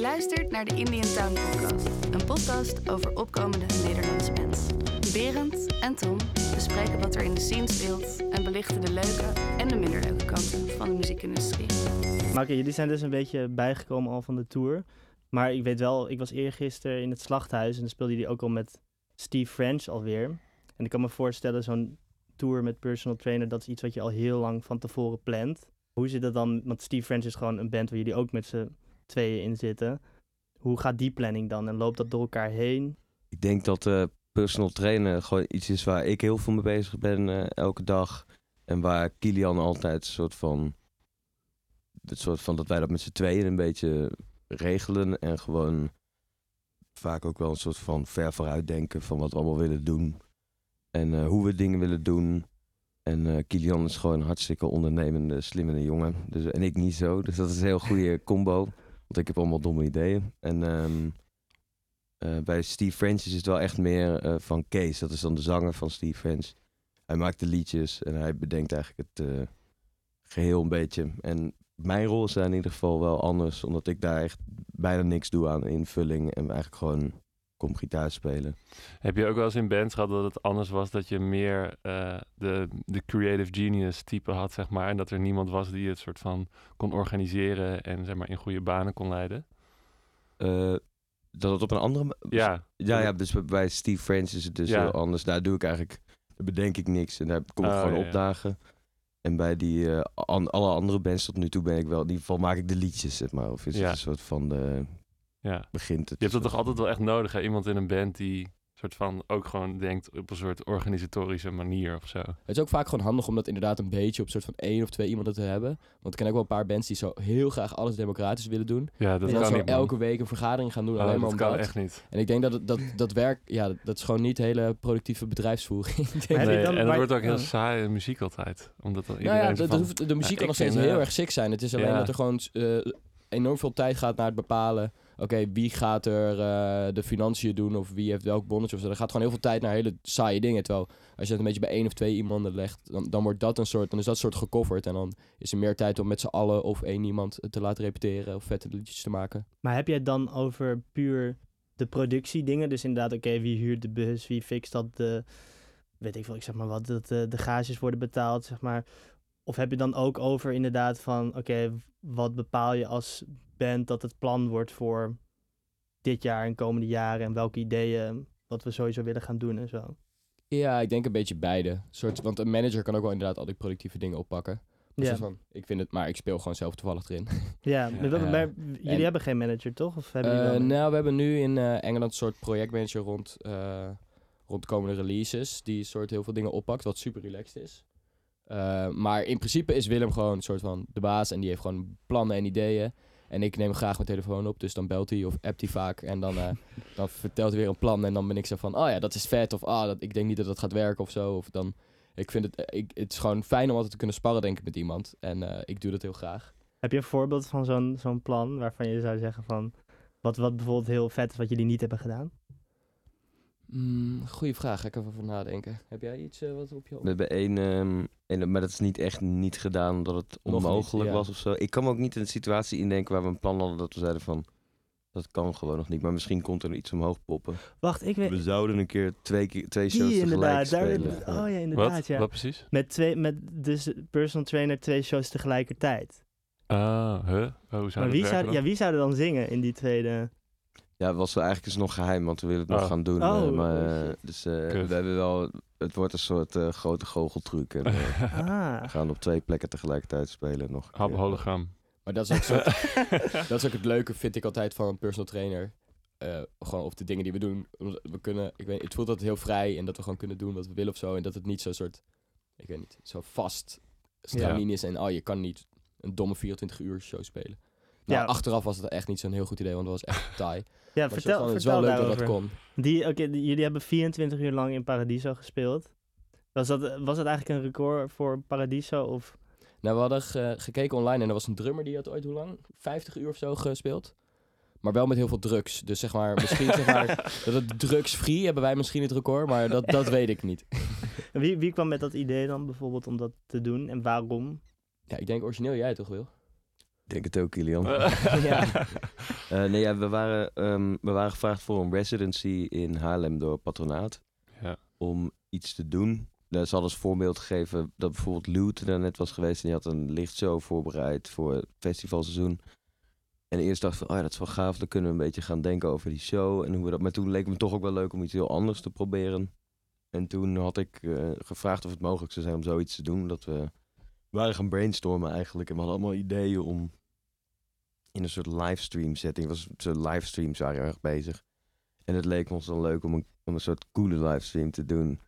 Luistert naar de Indian Town Podcast, een podcast over opkomende Nederlandse bands. Berend en Tom bespreken wat er in de scene speelt en belichten de leuke en de minder leuke kanten van de muziekindustrie. Maar jullie zijn dus een beetje bijgekomen al van de tour. Maar ik weet wel, ik was eergisteren in het slachthuis en dan speelden jullie ook al met Steve French alweer. En ik kan me voorstellen, zo'n tour met personal trainer, dat is iets wat je al heel lang van tevoren plant. Hoe zit dat dan? Want Steve French is gewoon een band waar jullie ook met z'n tweeën in zitten. Hoe gaat die planning dan? En loopt dat door elkaar heen? Ik denk dat eh, personal trainen gewoon iets is waar ik heel veel mee bezig ben eh, elke dag. En waar Kilian altijd een soort van... Het soort van dat wij dat met z'n tweeën een beetje regelen. En gewoon vaak ook wel een soort van ver vooruit denken van wat we allemaal willen doen. En eh, hoe we dingen willen doen. En Kilian is gewoon een hartstikke ondernemende, slimme jongen. Dus, en ik niet zo. Dus dat is een heel goede combo. Want ik heb allemaal domme ideeën. En ehm, eh, bij Steve French is het wel echt meer eh, van Kees. Dat is dan de zanger van Steve French. Hij maakt de liedjes en hij bedenkt eigenlijk het eh, geheel een beetje. En mijn rol is daar in ieder geval wel anders. Omdat ik daar echt bijna niks doe aan invulling. En eigenlijk gewoon kom gitaar spelen. Heb je ook wel eens in bands gehad dat het anders was dat je meer eh, de, de creative genius type had, zeg maar. En dat er niemand was die het soort van kon organiseren en zeg maar in goede banen kon leiden? Eh, dat het op een andere... Ja, Ja, ja, dus bij- Steve French is het dus Ja. heel anders. Daar doe ik eigenlijk, daar bedenk ik niks en daar kom ik Oh, gewoon ja, ja. opdagen. En bij die an- alle andere bands tot nu toe ben ik wel, in ieder geval maak ik de liedjes, zeg maar. Of is Ja. het een soort van de, ja. begint het. Je hebt dat een toch altijd wel echt nodig, hè? Iemand in een band die soort van ook gewoon denkt op een soort organisatorische manier of zo. Het is ook vaak gewoon handig om dat inderdaad een beetje op soort van één of twee iemanden te hebben. Want ik ken ook wel een paar bands die zo heel graag alles democratisch willen doen. Ja, dat en dan kan zo niet, elke week een vergadering gaan doen Oh, alleen maar dat om kan dat. echt niet. En ik denk dat het, dat, dat werk, ja, dat is gewoon niet hele productieve bedrijfsvoering. Nee, en het maar- wordt ook heel oh. saaie muziek altijd. Omdat dan nou iedereen ja, van- de, hoeft- de muziek Ja, kan nog steeds heel erg sick zijn. Het is alleen ja. dat er gewoon eh, enorm veel tijd gaat naar het bepalen. Oké, wie gaat er eh, de financiën doen of wie heeft welk bonnetje of zo. Er gaat gewoon heel veel tijd naar hele saaie dingen. Terwijl als je het een beetje bij één of twee iemanden legt, dan, dan wordt dat een soort, dan is dat soort gecoverd. En dan is er meer tijd om met z'n allen of één iemand te laten repeteren of vette liedjes te maken. Maar heb jij het dan over puur de productiedingen? Dus inderdaad, oké, wie huurt de bus, wie fixt dat de, weet ik veel, ik zeg maar wat, dat de, de gages worden betaald, zeg maar. Of heb je dan ook over inderdaad van, oké, wat bepaal je als band dat het plan wordt voor dit jaar en komende jaren en welke ideeën, wat we sowieso willen gaan doen en zo? Ja, ik denk een beetje beide. Soort, want een manager kan ook wel inderdaad al die productieve dingen oppakken. Ja. van, ik vind het, maar ik speel gewoon zelf toevallig erin. Ja, maar, maar jullie En- hebben geen manager, toch? Of hebben jullie Eh, wel nou, we hebben nu in eh, Engeland een soort projectmanager rond, eh rond komende releases. Die soort heel veel dingen oppakt, wat super relaxed is. Eh, maar in principe is Willem gewoon een soort van de baas. En die heeft gewoon plannen en ideeën. En ik neem graag mijn telefoon op, dus dan belt hij of appt hij vaak. En dan, eh, dan vertelt hij weer een plan. En dan ben ik zo van, oh ja, dat is vet. Of ah, dat, ik denk niet dat dat gaat werken of zo. Of dan, ik vind het, eh, ik, het is gewoon fijn om altijd te kunnen sparren, denk ik, met iemand. En eh, ik doe dat heel graag. Heb je een voorbeeld van zo'n zo'n plan waarvan je zou zeggen van, wat, wat bijvoorbeeld heel vet is wat jullie niet hebben gedaan? Mm, goeie vraag, ga ik even over nadenken. Heb jij iets eh, wat op je We hebben één, ehm, één- maar dat is niet echt niet gedaan omdat het Nog niet, onmogelijk ja. was of zo. Ik kan me ook niet in een situatie indenken waar we een plan hadden dat we zeiden van, dat kan gewoon nog niet. Maar misschien komt er iets omhoog poppen. Wacht, ik weet... We zouden een keer twee, keer, twee shows Die tegelijk daar, spelen. Ja. oh ja, inderdaad, Wat? ja. Wat precies? Met, twee, met dus personal trainer twee shows tegelijkertijd. Ah, huh? Oh, hoe zou maar wie zou, dan? ja, wie zou er dan zingen in die tweede? Ja, was wel eigenlijk is nog geheim, want we willen het nog Oh. gaan doen. Oh, eh, maar, oh, eh, dus eh, we hebben wel, het wordt een soort eh, grote goocheltruc. En eh, Ah. we gaan op twee plekken tegelijkertijd spelen nog. een Hap keer. hologram. Maar dat is ook, soort, dat is ook het leuke, vind ik altijd, van een personal trainer. Eh, gewoon of de dingen die we doen. We kunnen, ik weet, het voelt altijd heel vrij en dat we gewoon kunnen doen wat we willen of zo. En dat het niet zo soort, ik weet niet, zo vast stramien is. En oh, je kan niet een domme 24 uur show spelen. Nou, Ja. achteraf was het echt niet zo'n heel goed idee, want dat was echt taai. Ja, vertel, het is vertel wel leuk daarover. dat dat kon. Die, oké, jullie hebben 24 uur lang in Paradiso gespeeld. Was dat, was dat eigenlijk een record voor Paradiso? Of? Nou, we hadden ge- gekeken online en er was een drummer die had ooit hoe lang? 50 uur of zo gespeeld. Maar wel met heel veel drugs. Dus zeg maar, misschien zeg maar, dat het drugs-free hebben wij misschien het record, maar dat, dat weet ik niet. Wie, wie kwam met dat idee dan bijvoorbeeld om dat te doen en waarom? Ja, ik denk origineel jij toch, Wil? Ik denk het ook, Kilian. Ja. Eh, nee, ja, we, waren, ehm, we waren gevraagd voor een residency in Haarlem door Patronaat. Ja. Om iets te doen. Daar is alles voorbeeld gegeven dat bijvoorbeeld Loot er net was geweest. En die had een lichtshow voorbereid voor het festivalseizoen. En eerst dacht ik van, oh ja, dat is wel gaaf. Dan kunnen we een beetje gaan denken over die show. En hoe we dat, maar toen leek het me toch ook wel leuk om iets heel anders te proberen. En toen had ik eh, gevraagd of het mogelijk zou zijn om zoiets te doen. Dat we waren gaan brainstormen eigenlijk. En we hadden allemaal ideeën om in een soort livestream setting. Was zo livestreams waren erg bezig. En het leek ons dan leuk om een, om een soort coole livestream te doen.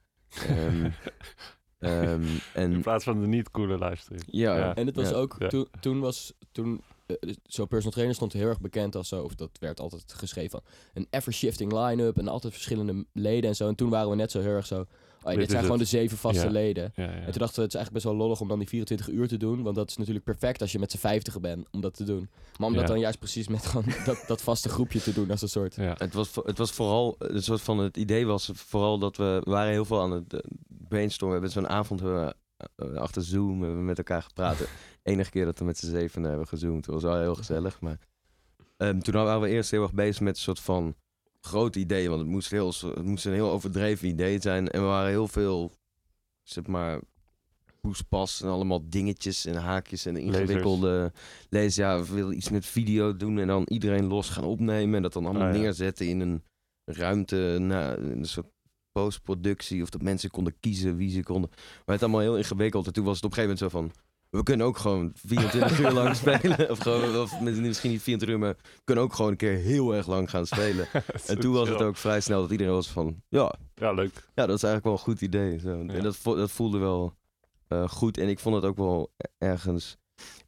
Ehm, ehm, In en plaats van de niet coole livestream. ja, Ja. En het was Ja. ook, Ja. toen, toen was, toen, eh, zo'n personal trainer stond heel erg bekend als zo, of dat werd altijd geschreven van, een ever-shifting line-up en altijd verschillende leden en zo. En toen waren we net zo heel erg zo, oh ja, Dit zijn gewoon de zeven vaste Ja. leden. Ja, ja. En toen dachten we, het is eigenlijk best wel lollig om dan die 24 uur te doen, want dat is natuurlijk perfect als je met z'n 50 bent om dat te doen. Maar om dat Ja. dan juist precies met gewoon dat, dat vaste groepje te doen als een soort... ja. Het was, het was vooral, een soort van het idee was vooral dat we, we waren heel veel aan het eh, brainstormen. We hebben zo'n avond hebben we, eh, achter Zoom hebben we met elkaar gepraat. De enige keer dat we met z'n zeven hebben gezoomd. Dat was wel heel gezellig. Maar ehm, toen waren we eerst heel erg bezig met een soort van grote ideeën. Want het moest, heel, het moest een heel overdreven idee zijn. En we waren heel veel, zeg maar, poespas en allemaal dingetjes en haakjes en ingewikkelde lees. Ja, we willen iets met video doen en dan iedereen los gaan opnemen. En dat dan allemaal Ah, ja. neerzetten in een ruimte, in een soort postproductie. Of dat mensen konden kiezen wie ze konden. Maar het allemaal heel ingewikkeld. En toen was het op een gegeven moment zo van... We kunnen ook gewoon 24 uur lang spelen. Of, gewoon, of misschien niet 24 uur, maar we kunnen ook gewoon een keer heel erg lang gaan spelen. En toen was het ook vrij snel dat iedereen was van... Ja, Ja, leuk. ja, dat is eigenlijk wel een goed idee. Zo. Ja. En dat, vo- dat voelde wel eh, goed. En ik vond het ook wel ergens...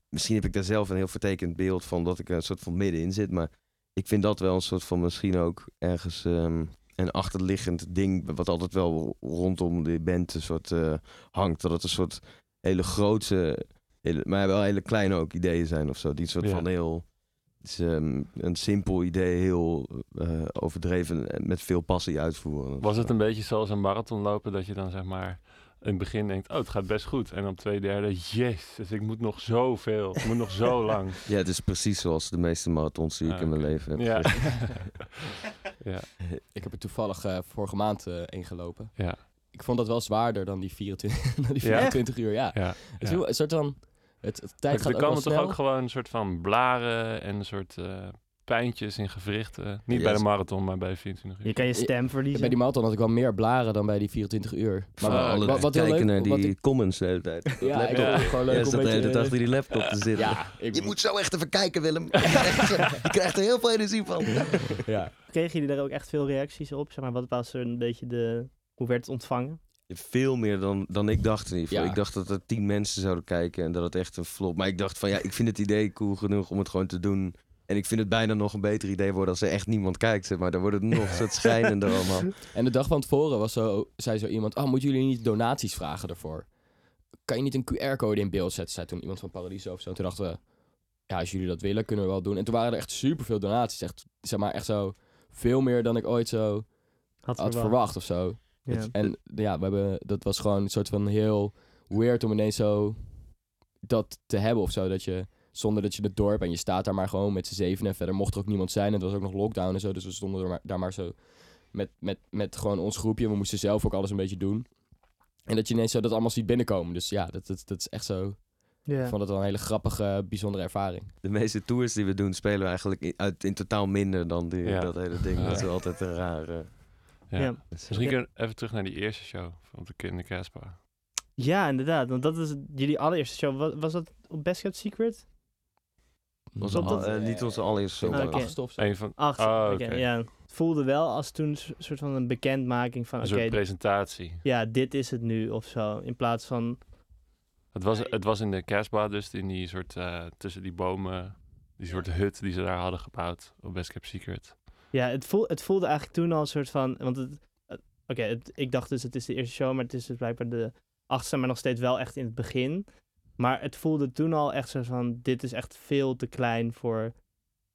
Misschien heb ik daar zelf een heel vertekend beeld van dat ik er een soort van middenin zit. Maar ik vind dat wel een soort van misschien ook ergens ehm, een achterliggend ding. Wat altijd wel rondom de band een soort eh, hangt. Dat het een soort hele grootse, hele, maar wel hele kleine ook ideeën zijn of zo. Die soort Ja. van heel... is, ehm, een simpel idee, heel eh, overdreven en met veel passie uitvoeren. Was het een beetje zoals een marathon lopen dat je dan zeg maar in het begin denkt, oh het gaat best goed. En op twee derde, jezus, ik moet nog zoveel. Ik moet nog zo lang. Ja, het is precies zoals de meeste marathons die ik Ah, in mijn oké. leven heb. Ja. ja, Ik heb er toevallig eh, vorige maand eh ingelopen. ja, Ik vond dat wel zwaarder dan die 24, dan die Ja? 24 uur, ja. ja. Het is een soort van... Het, het tijd Maar gaat er ook wel komen toch ook gewoon een soort van blaren en een soort eh, pijntjes in gewrichten. Niet bij de marathon, maar bij de 24 uur. Je kan je stem verliezen. Bij die marathon had ik wel meer blaren dan bij die 24 uur. Maar alle wat, wat heel kijken leuk... naar wat die ik- comments de hele tijd. ja, ik Ja. gewoon leuk om de beetje... dag achter die laptop te zitten. Ja, ik, Je moet zo echt even kijken, Willem. je krijgt er heel veel energie van. ja. Kregen jullie daar ook echt veel reacties op? Zeg maar, wat was er een beetje de... Hoe werd het ontvangen? Veel meer dan, dan ik dacht in ieder geval. Ja. Ik dacht dat er tien mensen zouden kijken en dat het echt een flop. Maar ik dacht van ja, ik vind het idee cool genoeg om het gewoon te doen. En ik vind het bijna nog een beter idee worden als er echt niemand kijkt. Zeg maar dan wordt het nog soort schijnender allemaal. En de dag van tevoren was zo, zei zo iemand... Oh, moeten jullie niet donaties vragen daarvoor? Kan je niet een QR-code in beeld zetten? Zei toen iemand van Paradiso of zo. En toen dachten we... Ja, als jullie dat willen, kunnen we wel doen. En toen waren er echt superveel donaties. Echt, zeg maar, echt zo... Veel meer dan ik ooit zo Had, had verwacht of zo. Ja. En ja, we hebben, dat was gewoon een soort van heel weird om ineens zo dat te hebben of zo. Dat je zonder dat je het dorp en je staat daar maar gewoon met z'n zeven en verder mocht er ook niemand zijn. En het was ook nog lockdown en zo, dus we stonden er maar, daar maar zo met, met, met gewoon ons groepje. We moesten zelf ook alles een beetje doen. En dat je ineens zo dat allemaal ziet binnenkomen. Dus ja, dat, dat, dat is echt zo. Ja. Ik vond het wel een hele grappige, bijzondere ervaring. De meeste tours die we doen, spelen we eigenlijk in, uit, in totaal minder dan die, Ja. dat hele ding. Ja. Dat is altijd een rare... Ja. Ja. Misschien kunnen we even terug naar die eerste show van de Kinder Casper. ja, inderdaad. Want dat is jullie allereerste show. Was, was dat op Best Kept Secret? Al- dat? eh, niet onze allereerste Ah, show. of zo. Een van Acht. Oh, oké, ja. Het voelde wel als toen een so- soort van een bekendmaking van... een Oké, soort presentatie. ja, dit is het nu of zo. In plaats van... Het was, het was in de Casbah, dus in die soort, eh, tussen die bomen, die soort hut die ze daar hadden gebouwd op Best Kept Secret. Ja, het, het voelde eigenlijk toen al een soort van... Want het, oké, ik dacht dus het is de eerste show, maar het is dus blijkbaar de achtste, maar nog steeds wel echt in het begin. Maar het voelde toen al echt zo van, dit is echt veel te klein voor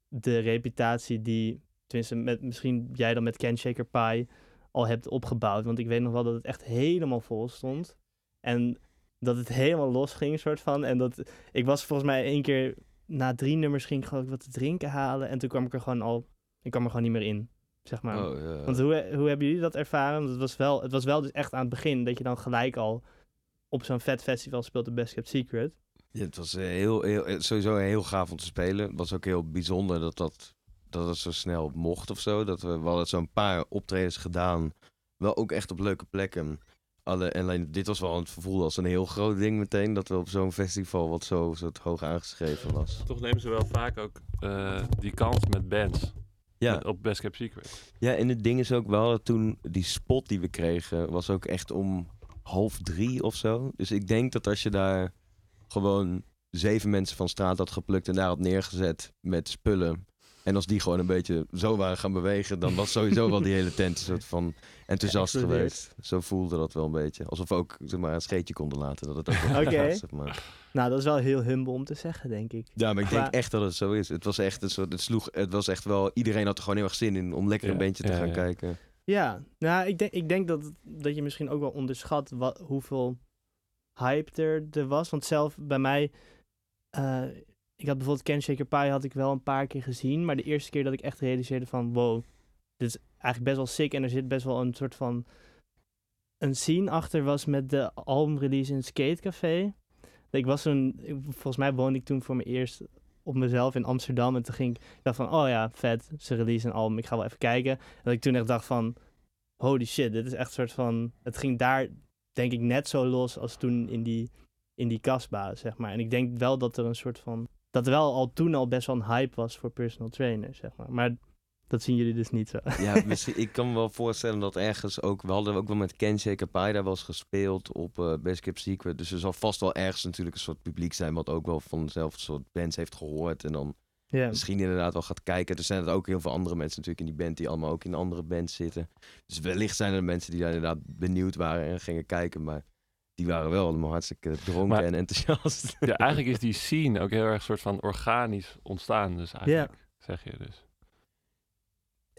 de reputatie die, tenminste met, misschien jij dan met Ken Shaker Pie al hebt opgebouwd. Want ik weet nog wel dat het echt helemaal vol stond. En dat het helemaal los ging, soort van. En dat, ik was volgens mij één keer na drie nummers ging ik geloof ik wat te drinken halen. En toen kwam ik er gewoon al, ik kwam er gewoon niet meer in, zeg maar. Oh, ja. Want hoe, hoe hebben jullie dat ervaren? Want het was wel, het was wel dus echt aan het begin dat je dan gelijk al op zo'n vet festival speelt de Best Kept Secret. Ja, het was eh, heel, heel, eh, sowieso heel gaaf om te spelen. Het was ook heel bijzonder dat, dat, dat het zo snel mocht of zo. Dat we, we hadden zo'n paar optredens gedaan. Wel ook echt op leuke plekken. Alle, en alleen, dit was wel het gevoel als een heel groot ding meteen. Dat we op zo'n festival wat zo, zo hoog aangeschreven was. Toch nemen ze wel vaak ook eh, die kans met bands. Ja, Met- op Best Kept Secret. ja, en het ding is ook wel dat toen die spot die we kregen was ook echt om half drie of zo. Dus ik denk dat als je daar gewoon zeven mensen van straat had geplukt en daar had neergezet met spullen. En als die gewoon een beetje zo waren gaan bewegen, dan was sowieso wel die hele tent een soort van enthousiast Geëxplodeerd. geweest. Zo voelde dat wel een beetje. Alsof we ook zeg maar, een scheetje konden laten. Dat het ook wel Oké. was, zeg maar. Nou, dat is wel heel humble om te zeggen, denk ik. Ja, maar ik denk Maar- echt dat het zo is. Het was echt een soort, het sloeg, het was echt wel, iedereen had er gewoon heel erg zin in om lekker een Ja, bandje te ja, gaan ja. kijken. Ja, nou, ik denk, ik denk dat, dat je misschien ook wel onderschat wat, hoeveel hype er, er was. Want zelf bij mij, eh, ik had bijvoorbeeld Ken Shaker Pie had ik wel een paar keer gezien. Maar de eerste keer dat ik echt realiseerde van, wow, dit is eigenlijk best wel sick. En er zit best wel een soort van, een scene achter was met de albumrelease in Skate Café. Ik was toen, volgens mij woonde ik toen voor mijn eerst op mezelf in Amsterdam. En toen ging ik, dacht van, oh ja, vet, ze release een album, ik ga wel even kijken. En dat ik toen echt dacht van, holy shit, dit is echt een soort van... Het ging daar, denk ik, net zo los als toen in die, in die kasbah, zeg maar. En ik denk wel dat er een soort van... Dat wel al toen al best wel een hype was voor personal trainers, zeg maar. Maar dat zien jullie dus niet zo. Ja, misschien, ik kan me wel voorstellen dat ergens ook... We hadden ook wel met Ken Shaker daar eens gespeeld op eh Best Kept Secret. Dus er zal vast wel ergens natuurlijk een soort publiek zijn... wat ook wel van dezelfde soort bands heeft gehoord. En dan ja. misschien inderdaad wel gaat kijken. Er zijn er ook heel veel andere mensen natuurlijk in die band... die allemaal ook in andere bands zitten. Dus wellicht zijn er mensen die daar inderdaad benieuwd waren en gingen kijken. Maar die waren wel allemaal hartstikke dronken Maar- en enthousiast. Ja, eigenlijk is die scene ook heel erg soort van organisch ontstaan. Dus eigenlijk, zeg je dus.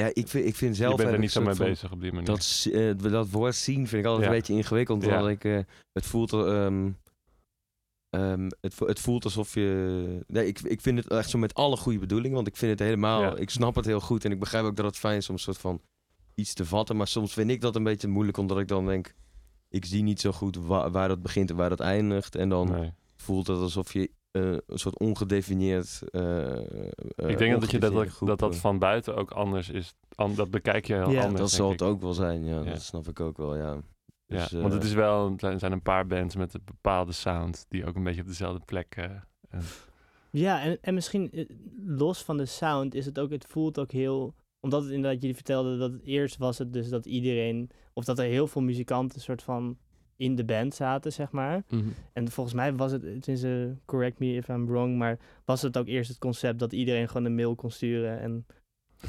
Ja, ik vind, ik vind zelf... je bent er niet zo mee van- bezig op die manier. Dat, eh, dat woord zien vind ik altijd Ja. een beetje ingewikkeld. Ja. Omdat ik, eh, het, voelt, ehm, ehm, het, het voelt alsof je... Nee, ik, ik vind het echt zo met alle goede bedoelingen. Want ik vind het helemaal... Ja. Ik snap het heel goed. En ik begrijp ook dat het fijn is om een soort van iets te vatten. Maar soms vind ik dat een beetje moeilijk. Omdat ik dan denk... Ik zie niet zo goed wa- waar dat begint en waar dat eindigt. En dan Nee. voelt het alsof je een soort ongedefinieerd... eh, eh, Ik denk dat, je dat, dat, dat eh, van buiten ook anders is. An- dat bekijk je heel Ja, anders. Dat zal ik. het ook wel zijn, ja. Ja. Dat snap ik ook wel, ja. Ja, Dus, want het eh, is wel, er zijn- een paar bands met een bepaalde sound die ook een beetje op dezelfde plek. eh, en- Ja, en, en misschien eh, los van de sound is het ook, het voelt ook heel, omdat het inderdaad jullie vertelden dat het eerst was het dus dat iedereen, of dat er heel veel muzikanten soort van in de band zaten, zeg maar. Mhm. En volgens mij was het, het is een correct me if I'm wrong, maar was het ook eerst het concept dat iedereen gewoon een mail kon sturen en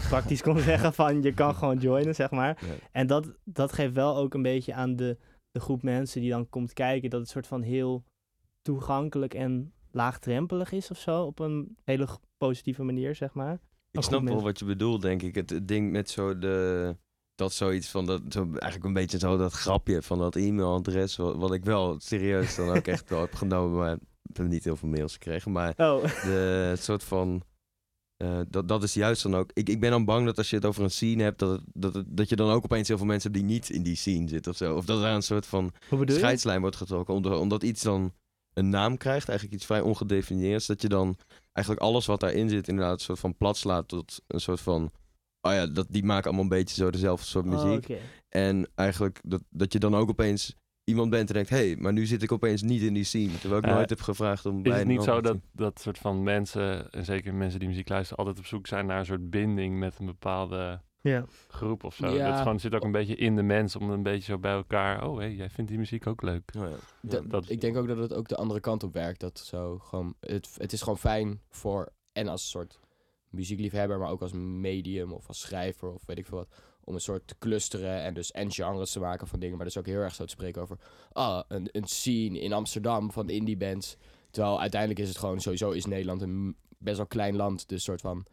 praktisch kon zeggen van je kan gewoon joinen, zeg maar. Ja. En dat, dat geeft wel ook een beetje aan de, de groep mensen die dan komt kijken, dat het soort van heel toegankelijk en laagdrempelig is of zo, op een hele positieve manier, zeg maar. Ik snap wel wat je bedoelt, denk ik. Het, het ding met zo de... Dat zoiets van dat, zo, eigenlijk een beetje zo dat grapje van dat e-mailadres. Wat, wat ik wel serieus dan ook echt wel heb genomen, maar ik heb niet heel veel mails gekregen. Maar Oh, de het soort van. eh, dat, dat is juist dan ook. Ik, ik ben dan bang dat als je het over een scene hebt, dat, het- dat, het- dat je dan ook opeens heel veel mensen hebt die niet in die scene zitten of zo. Of dat er een soort van scheidslijn wordt getrokken. Omdat, omdat iets dan een naam krijgt, eigenlijk iets vrij ongedefinieerd. Dat je dan eigenlijk alles wat daarin zit, inderdaad, een soort van plat slaat tot een soort van. Oh ja, dat, die maken allemaal een beetje zo dezelfde soort Oh, muziek. En eigenlijk dat, dat je dan ook opeens iemand bent en denkt: hé, hey, maar nu zit ik opeens niet in die scene. Terwijl ik nooit heb gevraagd om bij Is het niet zo dat dat soort van mensen, en zeker mensen die muziek luisteren, altijd op zoek zijn naar een soort binding met een bepaalde Ja. groep of zo? Ja. Dat gewoon, zit ook een beetje in de mens om een beetje zo bij elkaar. Oh, hé, jij vindt die muziek ook leuk. Oh ja. Ja. Dat- dat- ik denk ook dat het ook de andere kant op werkt. Dat zo gewoon, het, het is gewoon fijn voor, en als soort muziekliefhebber, maar ook als medium of als schrijver of weet ik veel wat, om een soort te clusteren en dus en genres te maken van dingen. Maar dus ook heel erg zo te spreken over, ah, een, een scene in Amsterdam van indie bands. Terwijl uiteindelijk is het gewoon, sowieso is Nederland een best wel klein land, dus soort van...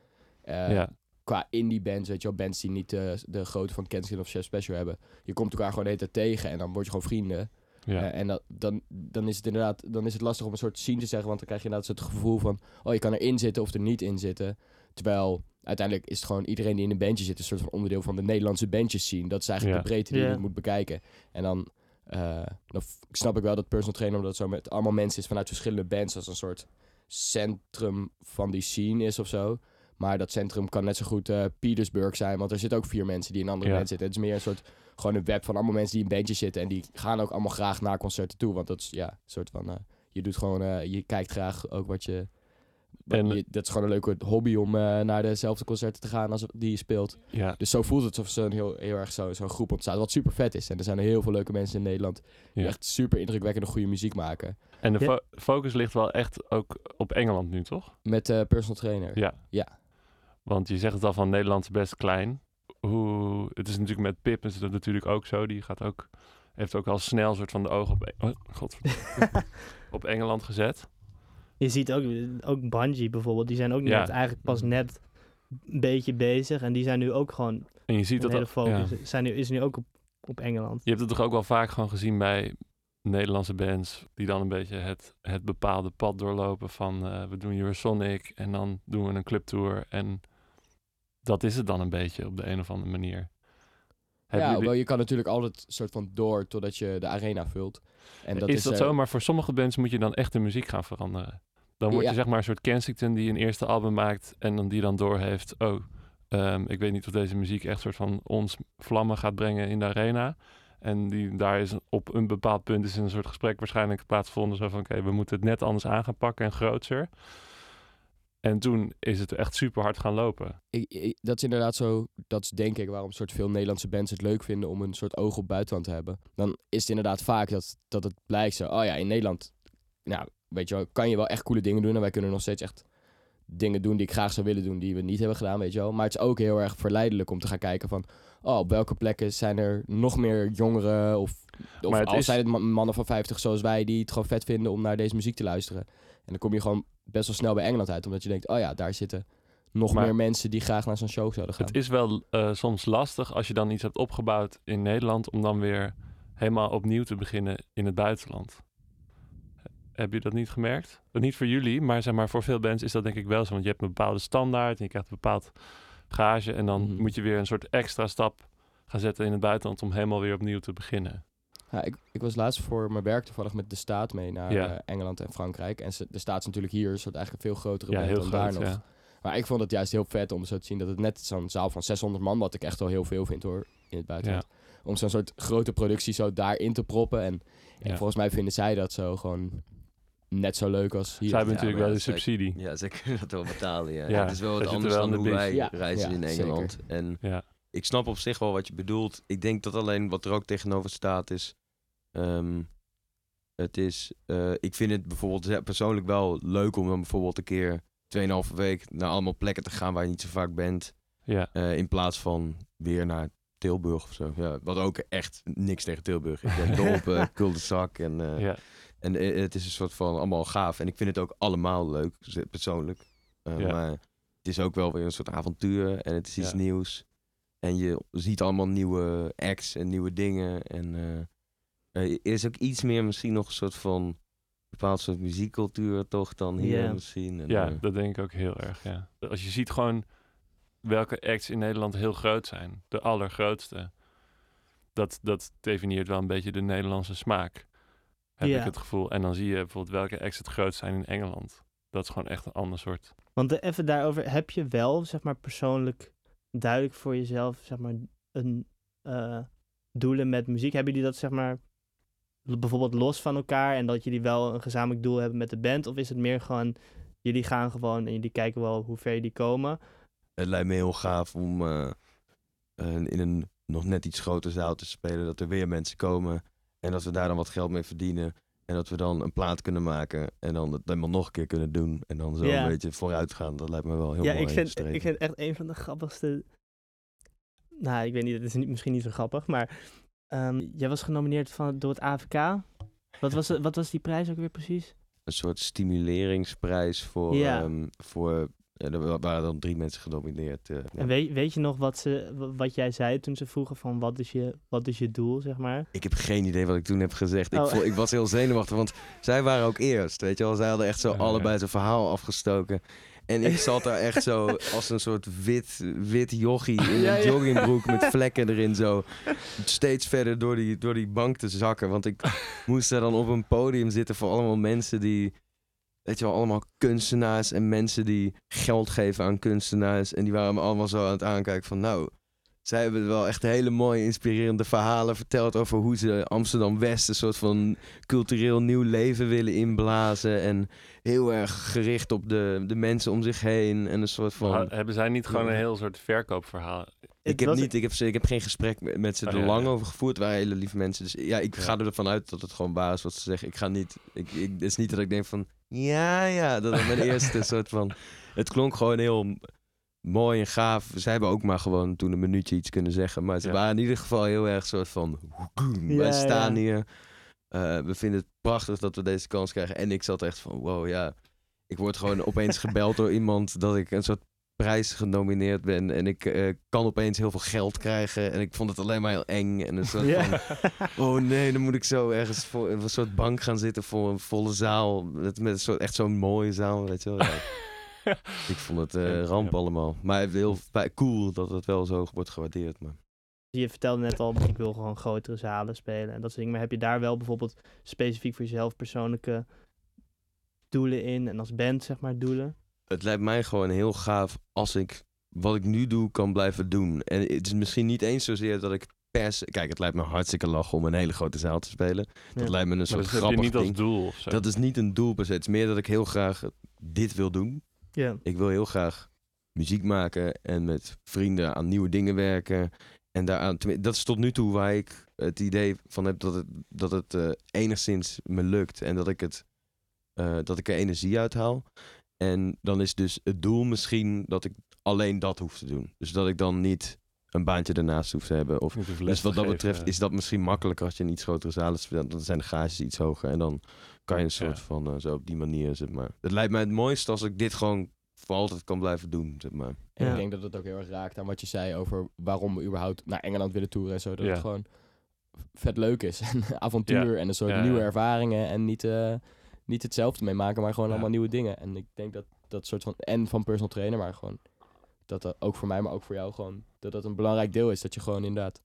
eh, ja. qua indie bands, weet je wel, bands die niet eh, de grootte van Kensington of Chef Special hebben. Je komt elkaar gewoon de hele tijd tegen en dan word je gewoon vrienden. Ja. Eh, en dat, dan, dan is het inderdaad dan is het lastig om een soort scene te zeggen, want dan krijg je inderdaad het gevoel van, oh je kan erin zitten of er niet in zitten. Terwijl uiteindelijk is het gewoon iedereen die in een bandje zit, een soort van onderdeel van de Nederlandse bandjes scene. Dat is eigenlijk Ja. de breedte die je moet bekijken. En dan, eh, dan f- snap ik wel dat personal trainer, omdat het zo met allemaal mensen is vanuit verschillende bands, als een soort centrum van die scene is of zo. Maar dat centrum kan net zo goed eh, Petersburg zijn, want er zitten ook vier mensen die in een andere Ja. band zitten. Het is meer een soort gewoon een web van allemaal mensen die in bandjes zitten. En die gaan ook allemaal graag naar concerten toe. Want dat is ja, een soort van. eh, je doet gewoon. eh, je kijkt graag ook wat je. En- je- dat is gewoon een leuke hobby om eh, naar dezelfde concerten te gaan als die je speelt. ja. Dus zo voelt het alsof zo'n heel, heel erg zo- zo'n groep ontstaat. Wat super vet is. En er zijn heel veel leuke mensen in Nederland. die Ja. echt super indrukwekkende goede muziek maken. En de fo- focus ligt wel echt ook op Engeland nu, toch? Met eh personal trainer. Ja. Ja. Want je zegt het al van Nederland is best klein. Hoe, het is natuurlijk met Pip is het natuurlijk ook zo. Die gaat ook, heeft ook al snel een soort van de ogen op, oh, godverdomme, op Engeland gezet. Je ziet ook, ook Bungie bijvoorbeeld, die zijn ook Ja. net, eigenlijk pas net een beetje bezig. En die zijn nu ook gewoon, En je ziet dat hele dat- ja. focus zijn nu, is nu ook op, op Engeland. Je hebt het toch ook wel vaak gewoon gezien bij Nederlandse bands die dan een beetje het, het bepaalde pad doorlopen van eh, we doen Eurosonic en dan doen we een clubtour en dat is het dan een beetje op de een of andere manier. Hebben Ja, jullie- wel, je kan natuurlijk altijd soort van door totdat je de arena vult. En dat is, is, dat eh, zo? Maar voor sommige bands moet je dan echt de muziek gaan veranderen. Dan word Ja. je zeg maar een soort Kensington die een eerste album maakt en dan die dan doorheeft. Oh, ehm, ik weet niet of deze muziek echt soort van ons vlammen gaat brengen in de arena. En die, daar is op een bepaald punt is een soort gesprek waarschijnlijk plaatsgevonden. Zo van oké, we moeten het net anders aan gaan pakken en groter. En toen is het echt super hard gaan lopen. ik, ik- dat is inderdaad zo, dat is denk ik waarom soort veel Nederlandse bands het leuk vinden om een soort oog op buitenland te hebben. Dan is het inderdaad vaak dat, dat het blijkt zo, oh ja, in Nederland, nou, weet je wel, kan je wel echt coole dingen doen. En wij kunnen nog steeds echt dingen doen die ik graag zou willen doen, die we niet hebben gedaan, weet je wel. Maar het is ook heel erg verleidelijk om te gaan kijken van, oh, op welke plekken zijn er nog meer jongeren of, of al is- zijn het ma- mannen van 50 zoals wij die het gewoon vet vinden om naar deze muziek te luisteren. En dan kom je gewoon best wel snel bij Engeland uit, omdat je denkt, oh ja, daar zitten nog Maar- meer mensen die graag naar zo'n show zouden gaan. Het is wel eh, soms lastig als je dan iets hebt opgebouwd in Nederland om dan weer helemaal opnieuw te beginnen in het buitenland. Heb je dat niet gemerkt? Eh, Niet voor jullie, maar zeg maar voor veel bands is dat denk ik wel zo. Want je hebt een bepaalde standaard en je krijgt een bepaald gage en dan Mhm. moet je weer een soort extra stap gaan zetten in het buitenland om helemaal weer opnieuw te beginnen. Ja, ik, ik was laatst voor mijn werk toevallig met de staat mee naar Ja. eh, Engeland en Frankrijk. En ze- de staat is natuurlijk hier een soort eigenlijk een veel grotere Ja, band heel dan daar nog. Ja. Maar ik vond het juist heel vet om zo te zien dat het net zo'n zaal van 600 man, wat ik echt wel heel veel vind hoor, in het buitenland. Om zo'n soort grote productie zo daarin te proppen. En, en Ja. volgens mij vinden zij dat zo gewoon net zo leuk als hier. Zij hebben Ja, natuurlijk wel de subsidie. Ja, ze kunnen dat wel betalen, ja. Ja, het is wel wat anders wel dan de hoe wij reizen ja, in zeker. Engeland. En Ja. Ik snap op zich wel wat je bedoelt. Ik denk dat alleen wat er ook tegenover staat is... ehm, het is... eh, ik vind het bijvoorbeeld persoonlijk wel leuk om dan bijvoorbeeld een keer... 2,5 week naar allemaal plekken te gaan waar je niet zo vaak bent. Ja. eh, in plaats van weer naar Tilburg of zo. Ja, wat ook echt niks tegen Tilburg. is. Ik ben dol op uh, Kulderzak en... eh, Ja. en het is een soort van allemaal gaaf. En ik vind het ook allemaal leuk, persoonlijk. Ja. Maar het is ook wel weer een soort avontuur en het is iets Ja. nieuws. En je ziet allemaal nieuwe acts en nieuwe dingen. En eh, er is ook iets meer misschien nog een soort van bepaald soort muziekcultuur toch dan hier Ja. misschien. En, Ja, eh, dat denk ik ook heel erg, ja. Als je ziet gewoon welke acts in Nederland heel groot zijn. De allergrootste. Dat, dat definieert wel een beetje de Nederlandse smaak. Heb ik het gevoel. En dan zie je bijvoorbeeld welke acts het grootst zijn in Engeland. Dat is gewoon echt een ander soort. Want eh, even daarover, heb je wel, zeg maar, persoonlijk duidelijk voor jezelf, zeg maar, een eh, doelen met muziek? Hebben jullie dat, zeg maar, bijvoorbeeld los van elkaar en dat jullie wel een gezamenlijk doel hebben met de band? Of is het meer gewoon, jullie gaan gewoon en jullie kijken wel hoe ver jullie komen? Het lijkt me heel gaaf om eh, in een nog net iets groter zaal te spelen. Dat er weer mensen komen en dat we daar dan wat geld mee verdienen. En dat we dan een plaat kunnen maken en dan het helemaal nog een keer kunnen doen. En dan zo Ja. een beetje vooruit gaan. Dat lijkt me wel heel ja, mooi. ik vind, ik vind echt een van de grappigste. Nou, ik weet niet, het is niet, misschien niet zo grappig, maar ehm, jij was genomineerd van, door het AVK. Wat was, wat was die prijs ook weer precies? Een soort stimuleringsprijs voor, Ja. ehm, voor Ja, er wa- waren dan drie mensen genomineerd. eh, ja. En weet, weet je nog wat, ze, wat jij zei toen ze vroegen van wat is je, wat is je doel, zeg maar? Ik heb geen idee wat ik toen heb gezegd. Ik, Oh. voel, ik was heel zenuwachtig, want zij waren ook eerst. Weet je wel, zij hadden echt zo Ja, ja. allebei zijn verhaal afgestoken. En ik zat daar echt zo als een soort wit, wit jochie in een ja. joggingbroek met vlekken erin zo. Steeds verder door die, door die bank te zakken. Want ik moest daar dan op een podium zitten voor allemaal mensen die... Weet je wel, allemaal kunstenaars en mensen die geld geven aan kunstenaars. En die waren me allemaal zo aan het aankijken van... Nou, zij hebben wel echt hele mooie, inspirerende verhalen verteld over hoe ze Amsterdam-West een soort van cultureel nieuw leven willen inblazen. En heel erg gericht op de, de mensen om zich heen. En een soort van. Maar hebben zij niet gewoon een heel soort verkoopverhaal? ik, heb niet, ik, heb, ze- ik heb geen gesprek met, met ze Oh, er ja, lang ja. over gevoerd. Het waren hele lieve mensen. Dus ja, ik Ja. ga ervan uit dat het gewoon waar is wat ze zeggen. Ik ga niet. Ik, ik, het is niet dat ik denk van. Ja, ja. Dat is mijn eerste soort van. Het klonk gewoon heel mooi en gaaf. Ze hebben ook maar gewoon toen een minuutje iets kunnen zeggen. Maar ze Ja. waren in ieder geval heel erg soort van. Ja, wij staan ja. hier. Eh, we vinden het prachtig dat we deze kans krijgen. En ik zat echt van, wow, ja. Ik word gewoon opeens gebeld door iemand dat ik een soort prijs genomineerd ben. En ik eh, kan opeens heel veel geld krijgen. En ik vond het alleen maar heel eng. En een soort Ja. van, oh nee, dan moet ik zo ergens voor een soort bank gaan zitten voor een volle zaal. Met, met een soort, echt zo'n mooie zaal, weet je wel. Ja. ik vond het eh, ramp ja. allemaal. Maar heel cool dat het wel zo wordt gewaardeerd. Maar. Je vertelde net al, ik wil gewoon grotere zalen spelen en dat soort dingen. Maar heb je daar wel bijvoorbeeld specifiek voor jezelf persoonlijke doelen in en als band zeg maar doelen? Het lijkt mij gewoon heel gaaf als ik wat ik nu doe kan blijven doen. En het is misschien niet eens zozeer dat ik per se... Kijk, het lijkt me hartstikke lachen om een hele grote zaal te spelen. Dat lijkt me een Maar soort dat heb je grappig niet als ding. doel of zo. Dat is niet een doel per se. Het is meer dat ik heel graag dit wil doen. Ja. Ik wil heel graag muziek maken en met vrienden aan nieuwe dingen werken. En daaraan, dat is tot nu toe waar ik het idee van heb dat het, dat het eh, enigszins me lukt. En dat ik, het, eh, dat ik er energie uit haal. En dan is dus het doel misschien dat ik alleen dat hoef te doen. Dus dat ik dan niet een baantje ernaast hoef te hebben. Of, dus wat dat geven. betreft is dat misschien makkelijker als je een iets grotere zaal speelt. Dan zijn de gages iets hoger. En dan kan je een soort Ja. van eh, zo op die manier, zeg maar. Het lijkt mij het mooiste als ik dit gewoon voor altijd kan blijven doen, zeg maar. En Ja. ik denk dat het ook heel erg raakt aan wat je zei over waarom we überhaupt naar Engeland willen toeren en zo. Dat Ja. het gewoon vet leuk is. En avontuur en een soort Ja, ja. nieuwe ervaringen. En niet, eh, niet hetzelfde meemaken, maar gewoon Ja. allemaal nieuwe dingen. En ik denk dat dat soort van, en van personal trainer, maar gewoon, dat dat ook voor mij, maar ook voor jou gewoon, dat dat een belangrijk deel is. Dat je gewoon inderdaad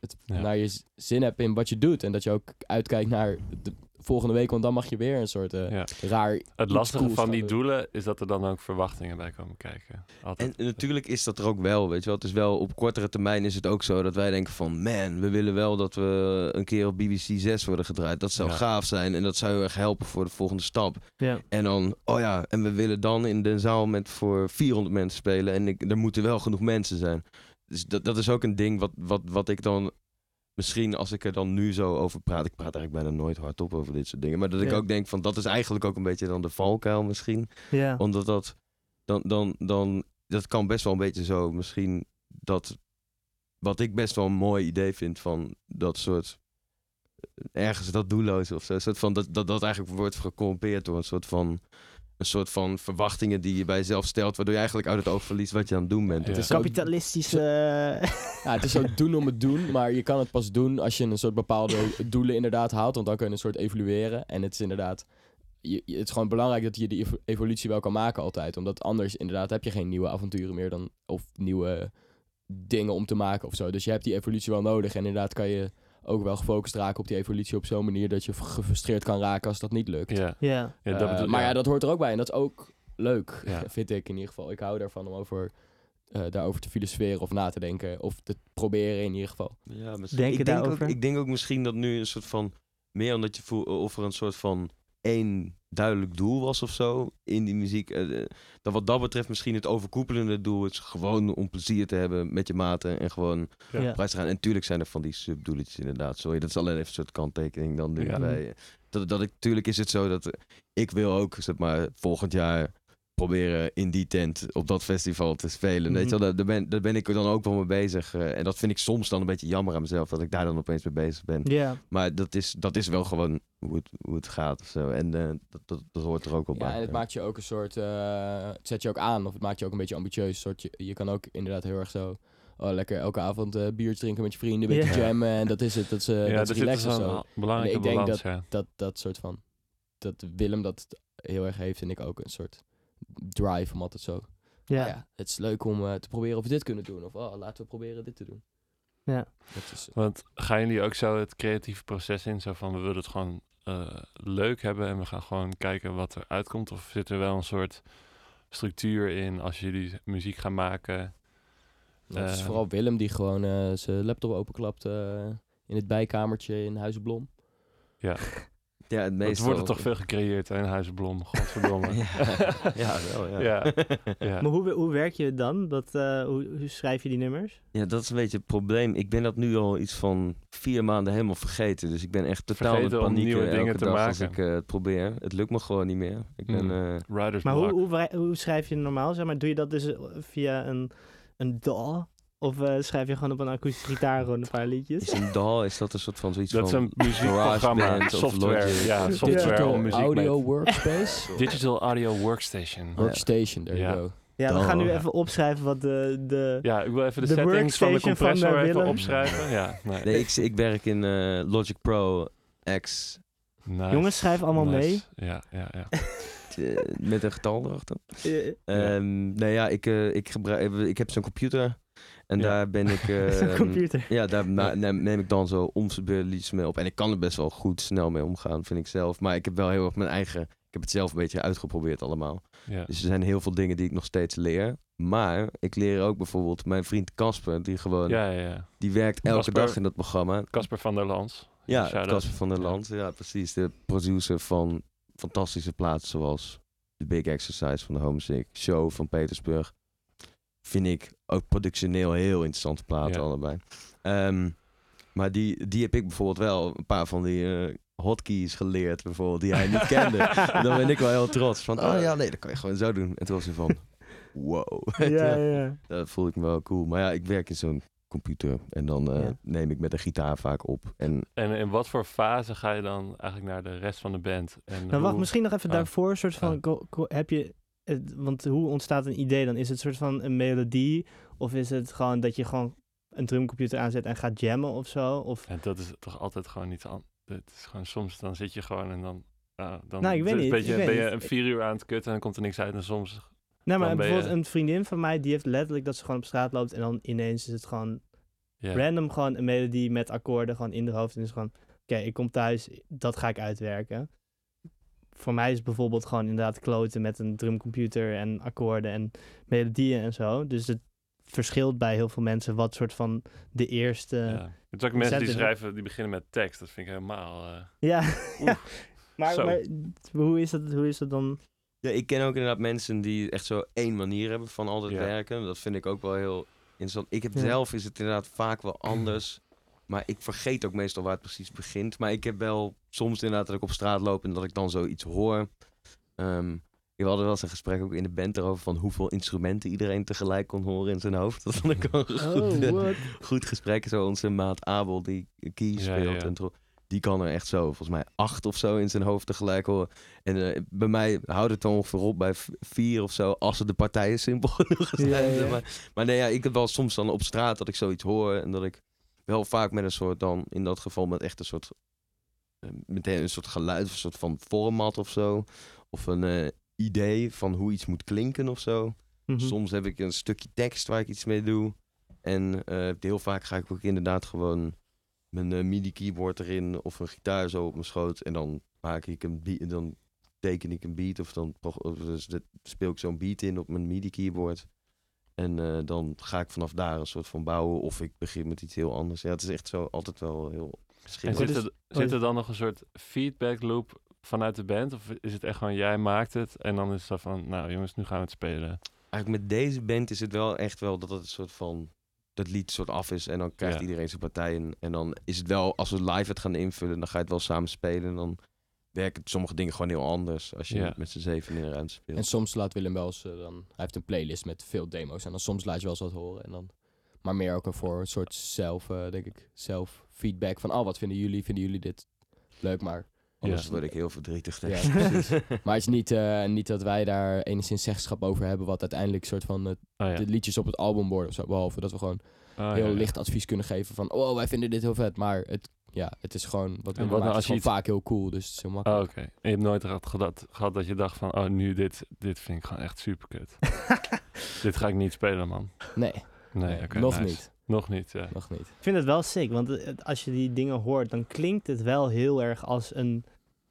het Ja. naar je zin hebt in wat je doet. En dat je ook uitkijkt naar de volgende week, want dan mag je weer een soort eh, Ja. raar Het lastige van die doen. doelen is dat er dan ook verwachtingen bij komen kijken. Altijd. En natuurlijk is dat er ook wel, weet je wel. Het is wel, op kortere termijn is het ook zo dat wij denken van... Man, we willen wel dat we een keer op BBC 6 worden gedraaid. Dat zou Ja. gaaf zijn en dat zou heel erg helpen voor de volgende stap. Ja. En dan, oh ja, en we willen dan in de zaal met voor 400 mensen spelen. En ik, er moeten wel genoeg mensen zijn. Dus dat, dat is ook een ding wat, wat, wat ik dan... Misschien als ik er dan nu zo over praat... Ik praat eigenlijk bijna nooit hardop over dit soort dingen. Maar dat ik Ja. ook denk van... Dat is eigenlijk ook een beetje dan de valkuil misschien Ja. omdat dat dan, dan, dan dat kan best wel een beetje zo misschien dat wat ik best wel een mooi idee vind van dat soort ergens dat doelloos of zo, soort van dat, dat dat eigenlijk wordt gecorrumpeerd door een soort van een soort van verwachtingen die je bij jezelf stelt, waardoor je eigenlijk uit het oog verliest wat je aan het doen bent. Ja. Het is zo Kapitalistische... eh, Ja, het is zo doen om het doen, maar je kan het pas doen als je een soort bepaalde doelen inderdaad haalt, want dan kun je een soort evolueren. En het is inderdaad, je, het is gewoon belangrijk dat je die evo- evolutie wel kan maken altijd, omdat anders inderdaad heb je geen nieuwe avonturen meer dan, of nieuwe dingen om te maken of zo. Dus je hebt die evolutie wel nodig en inderdaad kan je ook wel gefocust raken op die evolutie op zo'n manier dat je gefrustreerd kan raken als dat niet lukt. ja. ja. Ja, dat Eh, maar ja. ja. dat hoort er ook bij en dat is ook leuk, Ja. vind ik in ieder geval. Ik hou daarvan om over, eh, daarover te filosoferen of na te denken, of te proberen in ieder geval. Ja, misschien. Denk ik, denk ook, daarover? ik denk ook misschien dat nu een soort van meer omdat je voelt of er een soort van één duidelijk doel was of zo in die muziek. eh, eh, dat wat dat betreft misschien het overkoepelende doel is gewoon om plezier te hebben met je maten en gewoon Ja. Ja. prijs te gaan. En natuurlijk zijn er van die subdoeletjes inderdaad. Sorry, dat is alleen even een soort kanttekening dan nu Ja. bij. Dat, dat ik, tuurlijk is het zo dat eh, ik wil ook zeg maar volgend jaar proberen in die tent op dat festival te spelen. Weet je wel, daar, daar ben, daar ben ik er dan ook wel mee bezig. eh, en dat vind ik soms dan een beetje jammer aan mezelf, dat ik daar dan opeens mee bezig ben. Ja, Maar dat is, dat is wel gewoon hoe het, hoe het gaat of zo. En eh, dat, dat, dat hoort er ook wel bij. Ja, en het ja. maakt je ook een soort, eh, het zet je ook aan of het maakt je ook een beetje ambitieus. Soort, je, je kan ook inderdaad heel erg zo, oh lekker elke avond eh biertje drinken met je vrienden, een beetje Ja. jammen en dat is het. Dat is, eh, ja, dat is zit relaxed of zo'n zo. belangrijke ik denk balans, ja. Dat, dat soort van, dat Willem dat heel erg heeft en ik ook een soort drive om altijd zo. ja. ja, het is leuk om eh, te proberen of we dit kunnen doen. Of oh, laten we proberen dit te doen. Ja. Dat is, Want gaan jullie ook zo het creatieve proces in? Zo van, we willen het gewoon eh, leuk hebben en we gaan gewoon kijken wat er uitkomt? Of zit er wel een soort structuur in als jullie muziek gaan maken? het is Eh, vooral Willem die gewoon eh, zijn laptop openklapt eh, in het bijkamertje in Huizenblom. ja, het Het meestal... wordt er toch veel gecreëerd hè, in Huizenblom, godverdomme. ja, ja, wel, ja. Ja. ja. Maar hoe, hoe werk je het dan? Dat, eh, hoe, hoe schrijf je die nummers? Ja, dat is een beetje het probleem. Ik ben dat nu al iets van vier maanden helemaal vergeten. Dus ik ben echt totaal Vergeten in om paniek nieuwe elke dingen te dag als maken. ik eh, het probeer. Het lukt me gewoon niet meer. Ik ben... Mm. eh, Riders Maar hoe, hoe, hoe schrijf je normaal? Zeg maar, doe je dat dus via een, een DAW? Of eh, schrijf je gewoon op een akoestische gitaar gewoon een paar liedjes? is een DAW, is dat een soort van zoiets Dat is van... een muziekprogramma, GarageBand of software. Ja, software Digital om muziek Audio mee Workspace. Digital Audio Workstation. Workstation, there Ja. you go. Ja, we gaan nu even opschrijven wat de... de Ja, ik wil even de, De settings van de van, compressor eh, even opschrijven. Ja, nee. Nee, ik, ik werk in eh, Logic Pro X Nice. Jongens, schrijf allemaal Nice. Ja, ja, ja. met een getal erachter. mee. Ehm Nee, ja, ik, eh, ik, gebruik, ik heb zo'n computer. En Ja. daar ben ik... Zo'n ehm, computer. Ja, daar neem, ik dan zo onverbeurlijks mee op. En ik kan er best wel goed snel mee omgaan, vind ik zelf. Maar ik heb wel heel erg mijn eigen... Ik heb het zelf een beetje uitgeprobeerd allemaal. ja. Dus er zijn heel veel dingen die ik nog steeds leer. Maar ik leer ook bijvoorbeeld mijn vriend Casper, die gewoon... Ja, ja, ja. Die werkt elke dag in dat programma. Casper van der Lans. Ja. Casper van der Land. Ja, precies. De producer van fantastische plaatsen zoals The Big Exercise van de Homesick, Show van Petersburg. Vind ik ook productioneel heel interessante platen Ja. allebei. Ehm, maar die, die heb ik bijvoorbeeld wel een paar van die eh, hotkeys geleerd, bijvoorbeeld, die hij niet kende. en dan ben ik wel heel trots. Van, oh ja, nee, dat kan je gewoon zo doen. En toen was hij van, wow. Ja, ja, ja. Dat voel ik me wel cool. Maar ja, ik werk in zo'n computer en dan eh, Ja. neem ik met een gitaar vaak op. En En in wat voor fase ga je dan eigenlijk naar de rest van de band? En Nou, wacht, misschien nog even Ah. daarvoor. soort van, Ah. ko- heb je, het, want hoe ontstaat een idee dan? Is het soort van een melodie? Of is het gewoon dat je gewoon een drumcomputer aanzet en gaat jammen of zo? Of, En dat is toch altijd gewoon niet aan. Het is gewoon soms dan zit je gewoon en dan. ah, dan Nou, ik weet niet, Een beetje, ik ben je een vier uur aan het kutten en dan komt er niks uit. En soms. nou, maar bijvoorbeeld je- een vriendin van mij, die heeft letterlijk dat ze gewoon op straat loopt en dan ineens is het gewoon random gewoon een melodie met akkoorden gewoon in de hoofd. En is gewoon, oké, ik kom thuis, dat ga ik uitwerken. Voor mij is het bijvoorbeeld gewoon inderdaad kloten met een drumcomputer en akkoorden en melodieën en zo. Dus het verschilt bij heel veel mensen wat soort van de eerste... ja. Er zijn ook mensen die schrijven, die beginnen met tekst. Dat vind ik helemaal. eh, ja. Maar, maar hoe, is dat, hoe is dat dan? Ja, ik ken ook inderdaad mensen die echt zo één manier hebben van altijd Ja. werken. Dat vind ik ook wel heel interessant. Ik heb Ja. zelf is het inderdaad vaak wel anders. Maar ik vergeet ook meestal waar het precies begint. Maar ik heb wel soms inderdaad dat ik op straat loop en dat ik dan zoiets hoor. Ehm we hadden wel eens een gesprek ook in de band erover van hoeveel instrumenten iedereen tegelijk kon horen in zijn hoofd. Dat vond ik wel een goed, eh, goed gesprek. Zo onze maat Abel die keys Ja, speelt ja. en tro- die kan er echt zo, volgens mij acht of zo in zijn hoofd tegelijk horen. En eh, bij mij houdt het dan ongeveer op bij vier of zo, als het de partijen simpel genoeg zijn. Ja, ja. zeg Maar, maar nee, ja, ik heb wel soms dan op straat dat ik zoiets hoor en dat ik wel vaak met een soort dan, in dat geval met echt een soort, eh, meteen een soort geluid, of een soort van format of zo. Of een eh, idee van hoe iets moet klinken of zo. Mhm. Soms heb ik een stukje tekst waar ik iets mee doe. En eh, heel vaak ga ik ook inderdaad gewoon mijn eh, MIDI-keyboard erin of een gitaar zo op mijn schoot. En dan maak ik een beat, dan teken ik een beat of dan of dus speel ik zo'n beat in op mijn MIDI-keyboard. En eh, dan ga ik vanaf daar een soort van bouwen of ik begin met iets heel anders. Ja, het is echt zo altijd wel heel En verschillend. Zit er, zit er dan nog een soort feedback loop vanuit de band? Of is het echt gewoon jij maakt het en dan is het zo van, nou jongens, nu gaan we het spelen. Eigenlijk met deze band is het wel echt wel dat het een soort van dat lied soort af is en dan krijgt Ja. iedereen zijn partij en, en dan is het wel als we live het gaan invullen dan ga je het wel samen spelen en dan werken sommige dingen gewoon heel anders als je Ja. met z'n zeven in een ruimte speelt. En soms laat Willem wel eens, eh, dan, hij heeft een playlist met veel demo's. En dan soms laat je wel eens wat horen. En dan, maar meer ook voor een soort zelf, eh, denk ik, zelf feedback. Van, oh, wat vinden jullie? Vinden jullie dit leuk? Maar, Anders Ja. word ik heel verdrietig. Ja, maar het is niet, eh, niet dat wij daar enigszins zeggenschap over hebben. Wat uiteindelijk soort van Oh, ja. de liedjes op het album worden. Of zo. Behalve dat we gewoon Oh, heel ja, ja. licht advies kunnen geven. Van, oh, wij vinden dit heel vet. Maar het, ja, het is gewoon, wat we wat nou is je gewoon iets- vaak heel cool. Dus het is heel Oh, makkelijk. oké. En je hebt nooit gehad, gehad, gehad dat je dacht van, oh, nu dit, dit vind ik gewoon echt super kut. dit ga ik niet spelen, man. Nee, Nee, nog nice. niet. Nog niet, ja. Nog niet. Ik vind het wel sick, want het- als je die dingen hoort, dan klinkt het wel heel erg als een,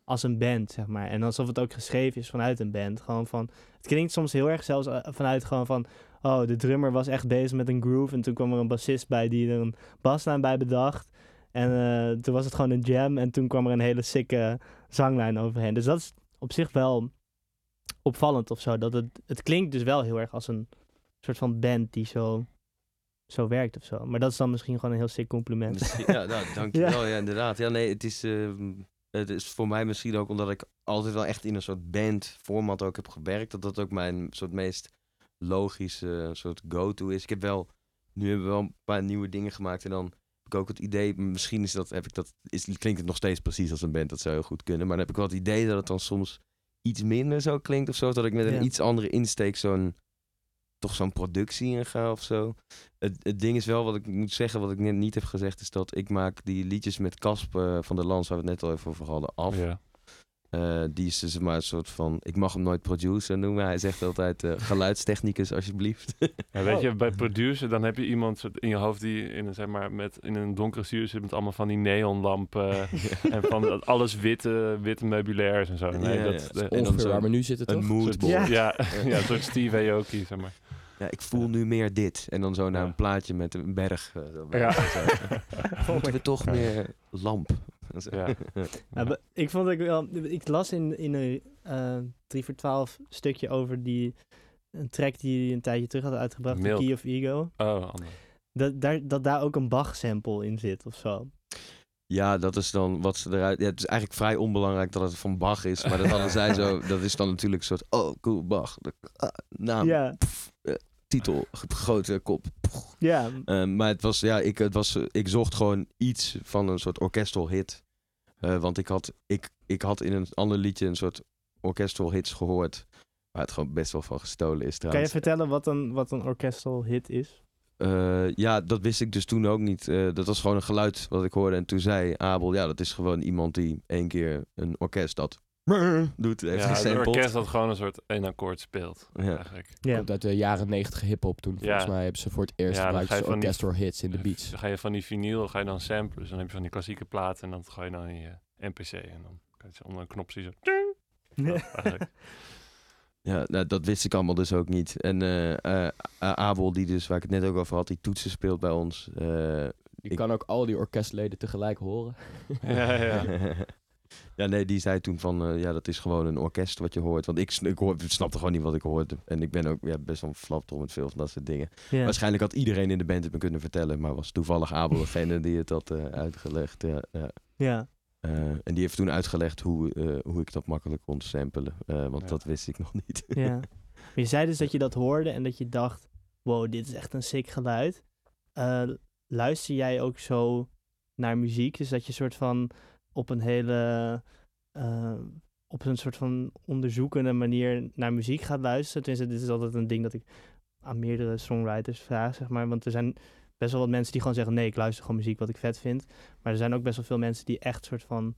als een band, zeg maar. En alsof het ook geschreven is vanuit een band. Gewoon van, het klinkt soms heel erg zelfs eh, vanuit gewoon van, oh, de drummer was echt bezig met een groove en toen kwam er een bassist bij die er een baslijn bij bedacht. En eh, toen was het gewoon een jam en toen kwam er een hele sicke zanglijn overheen. Dus dat is op zich wel opvallend of zo. Dat het, het klinkt dus wel heel erg als een soort van band die zo, zo werkt of zo. Maar dat is dan misschien gewoon een heel sick compliment. Misschien- ja, nou, dankjewel. Ja. inderdaad. Ja, nee, het is, ehm, het is voor mij misschien ook omdat ik altijd wel echt in een soort band-format ook heb gewerkt. Dat dat ook mijn soort meest logische soort go-to is. Ik heb wel, nu hebben we wel een paar nieuwe dingen gemaakt en dan heb ik ook het idee, misschien is dat, heb ik dat, is, klinkt het nog steeds precies als een band, dat zou heel goed kunnen. Maar dan heb ik wel het idee dat het dan soms iets minder zo klinkt of zo. Dat ik met een Ja. iets andere insteek zo'n, toch zo'n productie in ga of zo. Het, het ding is wel, wat ik moet zeggen, wat ik net niet heb gezegd, is dat ik maak die liedjes met Casp eh, van der Lans, waar we het net al even over hadden, af. Ja. Eh, die is dus maar een soort van, ik mag hem nooit producer noemen. Hij zegt altijd eh, geluidstechnicus alsjeblieft. Ja, weet Oh. je, bij producer, dan heb je iemand in je hoofd die in een, zeg maar, met, in een donkere stuur zit met allemaal van die neonlampen en van dat alles witte, witte meubilairs en zo. Nee, Ja, dat, ja. de- En dan zo waar we nu zitten, een toch? moodboard. Ja. ja, ja, een soort Steve Aoki, zeg maar. Ja, ik voel nu meer dit. En dan zo naar Ja. een plaatje met een berg. eh, erbij. Ja. Moeten we toch meer lamp? Ja. Ik vond ik wel. Ik las in, in een eh 3 voor 12 stukje over die. Een track die hij een tijdje terug had uitgebracht, The Milk. Key of Ego. Oh, ander. Dat daar, dat daar ook een Bach-sample in zit of zo. Ja, dat is dan wat ze eruit... Ja, het is eigenlijk vrij onbelangrijk dat het van Bach is. Maar dat hadden zij zo... Dat is dan natuurlijk een soort... Oh, cool, Bach. De- ah, naam, Ja, titel, grote kop. ja. Eh, maar het was, ja, ik, het was, eh, ik zocht gewoon iets van een soort orchestral hit. Eh, want ik had, ik, ik had in een ander liedje een soort orchestral hits gehoord. Waar het gewoon best wel van gestolen is Kan je trouwens. vertellen wat een, wat een orchestral hit is? Ja, dat wist ik dus toen ook niet. Dat was gewoon een geluid wat ik hoorde. En toen zei Abel, ja, dat is gewoon iemand die één keer een orkest dat doet. Heeft Ja, het gesampled. orkest dat gewoon een soort één akkoord speelt, Ja. eigenlijk. Ja. Komt uit de jaren 90 hip-hop toen. Volgens mij hebben ze voor het eerst gebruikt ga je ze van die- orchestral hits in de beats. Dan ga je van die vinyl, ga je dan samplen. Dus dan heb je van die klassieke platen en dan ga je dan in je NPC. En dan kan je onder een knop zien zo... Ja, nou, dat wist ik allemaal dus ook niet. En eh, eh, Abel, die dus, waar ik het net ook over had, die toetsen speelt bij ons. eh, Je Ik- kan ook al die orkestleden tegelijk horen. ja, ja. ja, nee, die zei toen van, eh, ja, dat is gewoon een orkest wat je hoort. Want ik, ik hoor, snapte gewoon niet wat ik hoorde. En ik ben ook ja, best wel flapdrol met veel van dat soort dingen. Ja. Waarschijnlijk had iedereen in de band het me kunnen vertellen, maar was toevallig Abel degene die het had eh, uitgelegd. Ja, ja. ja. Eh, en die heeft toen uitgelegd hoe, hoe ik dat makkelijk kon samplen. want Ja. dat wist ik nog niet. Ja. Maar je zei dus dat je dat hoorde en dat je dacht, wow, dit is echt een sick geluid. Luister jij ook zo naar muziek? Dus dat je soort van op een hele, eh, op een soort van onderzoekende manier naar muziek gaat luisteren? Tenminste, dit is altijd een ding dat ik aan meerdere songwriters vraag, zeg maar. Want er zijn best wel wat mensen die gewoon zeggen, nee, ik luister gewoon muziek wat ik vet vind. Maar er zijn ook best wel veel mensen die echt soort van,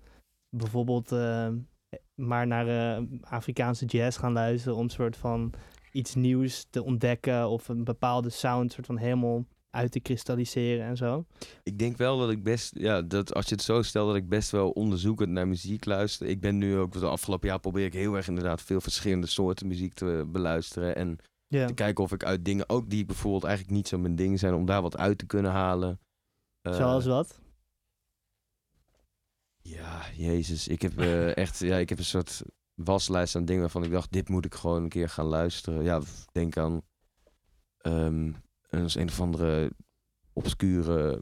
bijvoorbeeld... eh, maar naar eh, Afrikaanse jazz gaan luisteren om soort van iets nieuws te ontdekken of een bepaalde sound soort van helemaal uit te kristalliseren en zo. Ik denk wel dat ik best, ja, dat als je het zo stelt, dat ik best wel onderzoekend naar muziek luister. Ik ben nu ook, de afgelopen jaar probeer ik heel erg inderdaad veel verschillende soorten muziek te beluisteren. En te kijken of ik uit dingen, ook die bijvoorbeeld eigenlijk niet zo mijn ding zijn, om daar wat uit te kunnen halen. Eh, Zoals wat? Ja, jezus. Ik heb eh, echt, ja, ik heb een soort waslijst aan dingen waarvan ik dacht, dit moet ik gewoon een keer gaan luisteren. Ja, denk aan een, een of andere obscure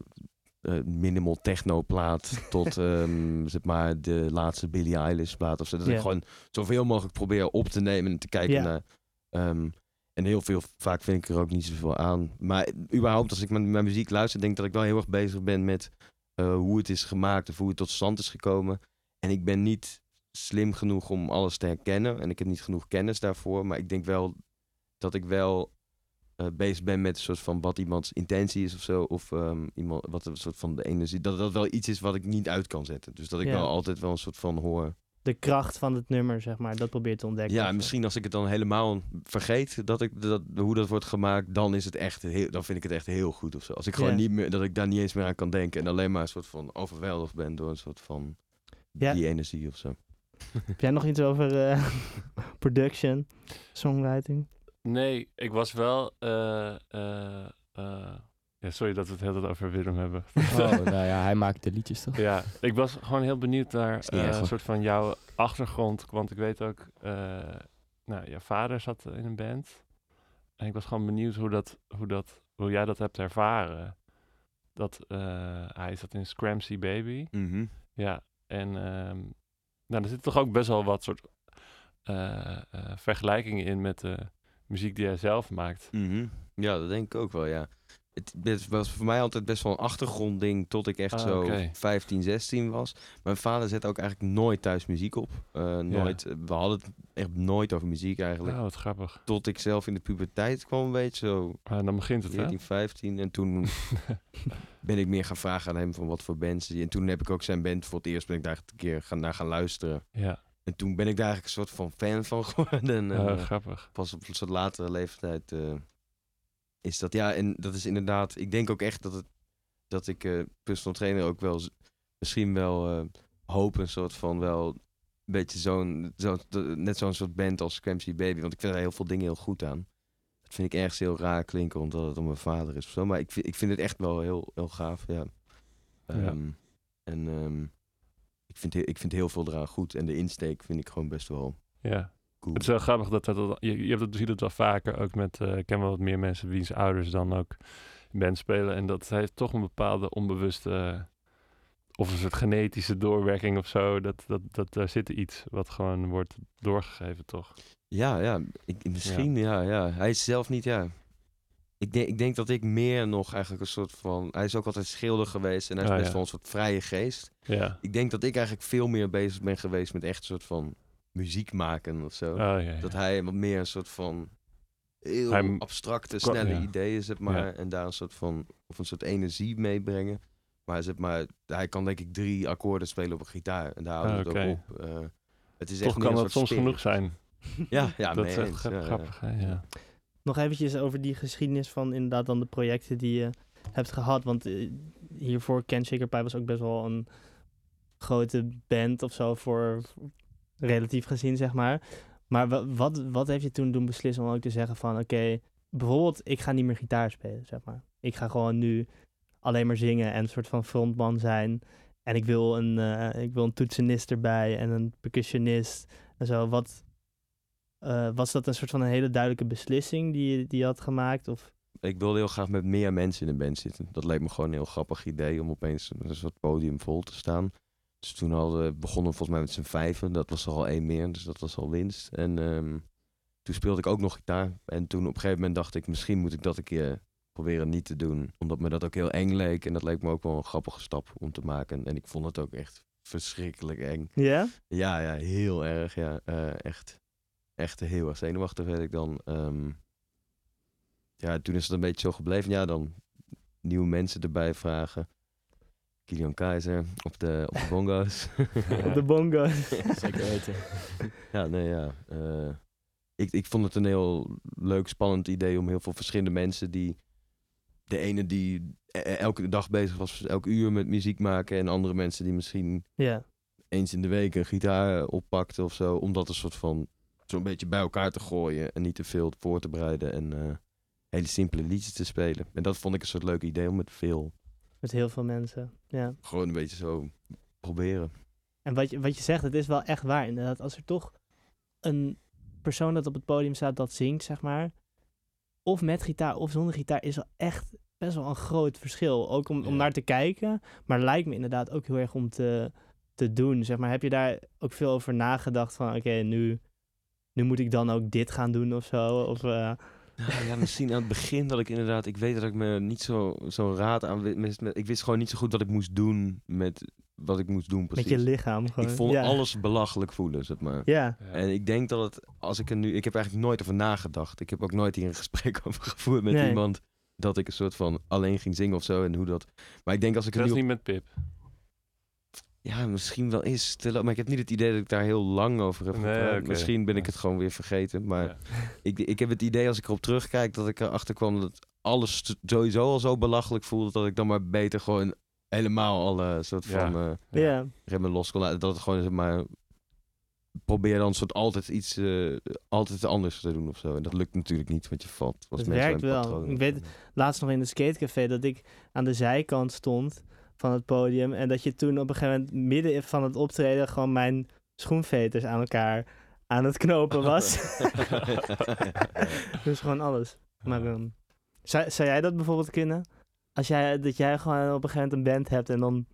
eh, minimal techno plaat tot ehm, zeg maar de laatste Billie Eilish plaat of zo. Dat ik gewoon zoveel mogelijk probeer op te nemen en te kijken naar. ehm, en heel veel, vaak vind ik er ook niet zoveel aan. Maar überhaupt, als ik mijn, mijn muziek luister, denk ik dat ik wel heel erg bezig ben met eh, hoe het is gemaakt of hoe het tot stand is gekomen. En ik ben niet slim genoeg om alles te herkennen. En ik heb niet genoeg kennis daarvoor. Maar ik denk wel dat ik wel eh, bezig ben met een soort van wat iemands intentie is of zo. Of ehm, iemand, wat een soort van de energie. Dat dat wel iets is wat ik niet uit kan zetten. Dus dat ik Ja. wel altijd wel een soort van hoor. De kracht van het nummer, zeg maar, dat probeer te ontdekken. Ja, misschien als ik het dan helemaal vergeet dat ik dat, hoe dat wordt gemaakt, dan is het echt heel, dan vind ik het echt heel goed of zo. Als ik gewoon Ja. niet meer, dat ik daar niet eens meer aan kan denken en alleen maar een soort van overweldigd ben door een soort van Ja. die energie of zo. Heb jij nog iets over eh, production, songwriting? Nee, ik was wel... eh, eh, eh, ja, sorry dat we het heel tijd over Willem hebben. Oh, nou ja, hij maakt de liedjes toch? Ja, ik was gewoon heel benieuwd naar een soort van jouw achtergrond. Want ik weet ook, eh nou, jouw vader zat in een band. En ik was gewoon benieuwd hoe, dat, hoe, dat, hoe jij dat hebt ervaren. Dat eh, hij zat in Scramsy Baby. Mhm. Ja, en ehm, nou, er zit toch ook best wel wat soort eh, eh, vergelijkingen in met de muziek die hij zelf maakt. Mhm. Ja, dat denk ik ook wel, ja. Het, het was voor mij altijd best wel een achtergrondding tot ik echt Ah, zo oké. 15, 16 was. Mijn vader zette ook eigenlijk nooit thuis muziek op. Eh, nooit, We hadden het echt nooit over muziek eigenlijk. Oh, wat grappig. Tot ik zelf in de puberteit kwam, een beetje zo Ah, dan begint het, hè? 14, 15. En toen ben ik meer gaan vragen aan hem van wat voor bands. hij- En toen heb ik ook zijn band voor het eerst ben ik daar een keer gaan, naar gaan luisteren. ja, En toen ben ik daar eigenlijk een soort van fan van geworden. En, oh, eh, grappig. pas op een soort latere leeftijd eh, is dat. Ja, en dat is inderdaad. Ik denk ook echt dat het dat ik eh personal trainer ook wel misschien wel hoop een soort van wel een beetje zo'n zo, net zo'n soort band als Scramsy Baby, want ik vind er heel veel dingen heel goed aan. Dat vind ik ergens heel raar klinken omdat het om mijn vader is of zo, maar ik vind, ik vind het echt wel heel, heel gaaf, ja. Ehm, En ehm, ik, vind, ik vind heel veel eraan goed en de insteek vind ik gewoon best wel Ja. cool. Het is wel grappig dat dat, dat- je, je hebt het, je ziet het wel vaker ook met, ik ken wel wat meer mensen wiens ouders dan ook band spelen. En dat heeft toch een bepaalde onbewuste, of een soort genetische doorwerking of zo. Dat, dat, dat daar zit iets wat gewoon wordt doorgegeven, toch? Ja, ja, ik, misschien, ja. ja, Hij is zelf niet, ja. Ik denk, ik denk dat ik meer nog eigenlijk een soort van... Hij is ook altijd schilder geweest en hij is Ah, best ja. wel een soort vrije geest. Ja. Ik denk dat ik eigenlijk veel meer bezig ben geweest met echt een soort van muziek maken of zo. Oh, ja. Dat hij wat meer een soort van heel Hij abstracte, snelle ideeën, zeg maar. En daar een soort van, of een soort energie meebrengen. Maar, zeg maar hij kan denk ik drie akkoorden spelen op een gitaar. En daar houdt Ah, het ook op. Eh, het is Toch echt kan dat soms genoeg zijn. Ja, ja dat is echt grappig? Ja. Nog eventjes over die geschiedenis van inderdaad dan de projecten die je hebt gehad. Want eh, hiervoor Ken Shaker was ook best wel een grote band of zo voor, relatief gezien, zeg maar. Maar wa- wat, wat heeft je toen doen beslissen om ook te zeggen van oké, bijvoorbeeld ik ga niet meer gitaar spelen, zeg maar. Ik ga gewoon nu alleen maar zingen en een soort van frontman zijn. En ik wil een, eh, ik wil een toetsenist erbij en een percussionist en zo. Wat, eh, was dat een soort van een hele duidelijke beslissing die je, die je had gemaakt? Of, Ik wilde heel graag met meer mensen in de band zitten. Dat leek me gewoon een heel grappig idee om opeens een soort podium vol te staan. Dus toen hadden, begonnen we volgens mij met z'n vijven. Dat was er al één meer, dus dat was al winst. En ehm, toen speelde ik ook nog gitaar. En toen op een gegeven moment dacht ik, misschien moet ik dat een keer proberen niet te doen. Omdat me dat ook heel eng leek. En dat leek me ook wel een grappige stap om te maken. En ik vond het ook echt verschrikkelijk eng. ja? Ja, ja, heel erg. Ja, Eh, echt, echt heel erg zenuwachtig werd ik dan. Ehm, ja, toen is het een beetje zo gebleven. Ja, dan nieuwe mensen erbij vragen. Kilian Keizer op de, op de bongo's. Op de bongo. Zeker weten. ja, nee, ja. eh, ik, ik vond het een heel leuk, spannend idee om heel veel verschillende mensen die... De ene die e- e- elke dag bezig was, elk uur met muziek maken. En andere mensen die misschien ja. eens in de week een gitaar oppakte of zo. Om dat een soort van zo'n beetje bij elkaar te gooien. En niet te veel voor te bereiden. En eh, hele simpele liedjes te spelen. En dat vond ik een soort leuk idee om met veel Met heel veel mensen. Ja. gewoon een beetje zo proberen. En wat je, wat je zegt, het is wel echt waar. Inderdaad, als er toch een persoon dat op het podium staat dat zingt, zeg maar. Of met gitaar of zonder gitaar, is wel echt best wel een groot verschil. Ook om, om naar te kijken, maar lijkt me inderdaad ook heel erg om te, te doen. Zeg maar, heb je daar ook veel over nagedacht van, oké, nu, nu moet ik dan ook dit gaan doen of zo? Of, eh, Nou ja, misschien aan het begin dat ik inderdaad... Ik weet dat ik me niet zo, zo raad aan... ik wist gewoon niet zo goed wat ik moest doen met wat ik moest doen precies. met je lichaam gewoon. ik vond ja. alles belachelijk voelen, zeg maar. Ja, Ja. En ik denk dat het, als ik er nu... Ik heb eigenlijk nooit over nagedacht. Ik heb ook nooit hier een gesprek over gevoerd met Nee. iemand... dat ik een soort van alleen ging zingen of zo en hoe dat... Maar ik denk als ik er Dat nu is op- niet met Pip. Ja, misschien wel is te lang. Maar ik heb niet het idee dat ik daar heel lang over heb Nee. Misschien ben ik het gewoon weer vergeten. Maar Ja. ik, ik heb het idee als ik erop terugkijk dat ik erachter kwam dat alles sowieso al zo belachelijk voelde. Dat ik dan maar beter gewoon helemaal alle soort Ja. van eh ja. Ja. remmen los kon laten. Dat het gewoon zeg maar probeer dan soort altijd iets eh, altijd anders te doen of zo. En dat lukt natuurlijk niet, want je valt. als Het werkt wel. Ik weet laatst nog in de skatecafé dat ik aan de zijkant stond van het podium. En dat je toen op een gegeven moment midden van het optreden gewoon mijn schoenveters aan elkaar aan het knopen was. dus gewoon alles. Maar ehm, zou, zou jij dat bijvoorbeeld kunnen? Als jij, dat jij gewoon op een gegeven moment een band hebt en dan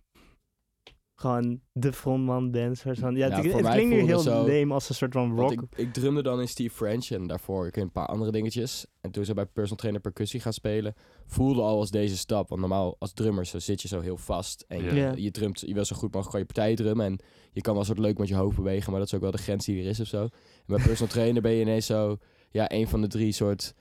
gewoon de frontman van. Ja, Ja, het, klinkt nu heel zo- lame als een soort van rock. ik, ik drumde dan in Steve French en daarvoor ik een paar andere dingetjes. En toen ze bij personal trainer percussie gaan spelen, voelde al als deze stap. Want normaal als drummer zo zit je zo heel vast. En je, je drumt, je wil zo goed mogelijk je partij drummen. En je kan wel soort leuk met je hoofd bewegen, maar dat is ook wel de grens die er is of zo. En bij personal trainer ben je ineens zo, ja, een van de drie soort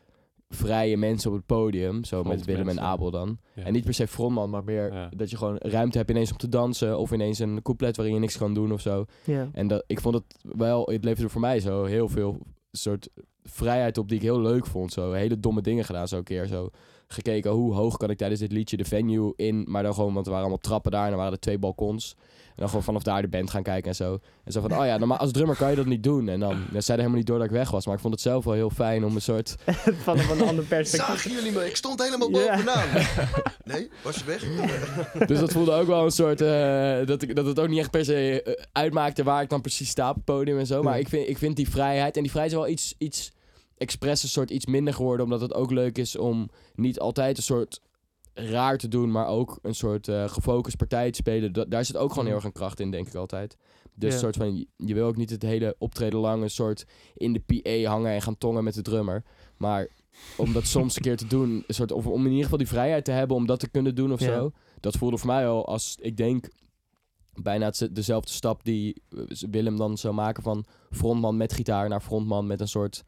vrije mensen op het podium. Zo met Willem en. Abel dan. Ja. En niet per se frontman, maar meer Ja. dat je gewoon ruimte hebt ineens om te dansen. Of ineens een couplet waarin je niks kan doen of zo. ja. En dat, ik vond het wel, het leverde voor mij zo heel veel soort vrijheid op die ik heel leuk vond. Zo hele domme dingen gedaan zo een keer. Zo gekeken hoe hoog kan ik tijdens dit liedje de venue in. Maar dan gewoon, want er waren allemaal trappen daar en er waren er twee balkons. En dan gewoon vanaf daar de band gaan kijken en zo. En zo van, oh ja, normaal als drummer kan je dat niet doen. En dan, dan zei hij helemaal niet door dat ik weg was. Maar ik vond het zelf wel heel fijn om een soort... van, van een ander perspectief. Zagen jullie me? Ik stond helemaal bovenaan. Nee? Was je weg? Dus dat voelde ook wel een soort... eh, dat, ik, dat het ook niet echt per se eh, uitmaakte waar ik dan precies sta op het podium en zo. Maar ik vind, ik vind die vrijheid... En die vrijheid is wel iets, iets expres, een soort iets minder geworden. Omdat het ook leuk is om niet altijd een soort raar te doen, maar ook een soort eh, gefocust partij te spelen. Da- daar zit ook gewoon heel erg een kracht in, denk ik altijd. Dus Ja. soort van, je- wil ook niet het hele optreden lang een soort in de PA hangen en gaan tongen met de drummer. Maar om dat soms een keer te doen, een soort, of om in ieder geval die vrijheid te hebben om dat te kunnen doen of Ja. zo. Dat voelde voor mij al als, ik denk, bijna dezelfde stap die eh, Willem dan zou maken van frontman met gitaar naar frontman met een soort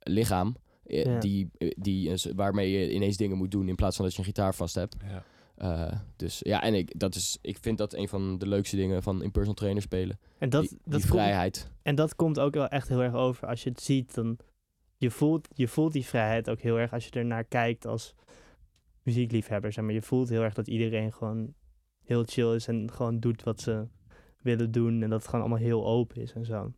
lichaam. Eh, Ja. Die, eh, die, waarmee je ineens dingen moet doen in plaats van dat je een gitaar vast hebt. Ja. Eh, dus ja, en ik, dat is, ik vind dat een van de leukste dingen van in personal trainer spelen. En dat, die dat die komt- vrijheid. En dat komt ook wel echt heel erg over. Als je het ziet, dan je voelt, je voelt die vrijheid ook heel erg als je er naar kijkt als muziekliefhebber. Zeg maar. Je voelt heel erg dat iedereen gewoon heel chill is en gewoon doet wat ze willen doen. En dat het gewoon allemaal heel open is en zo.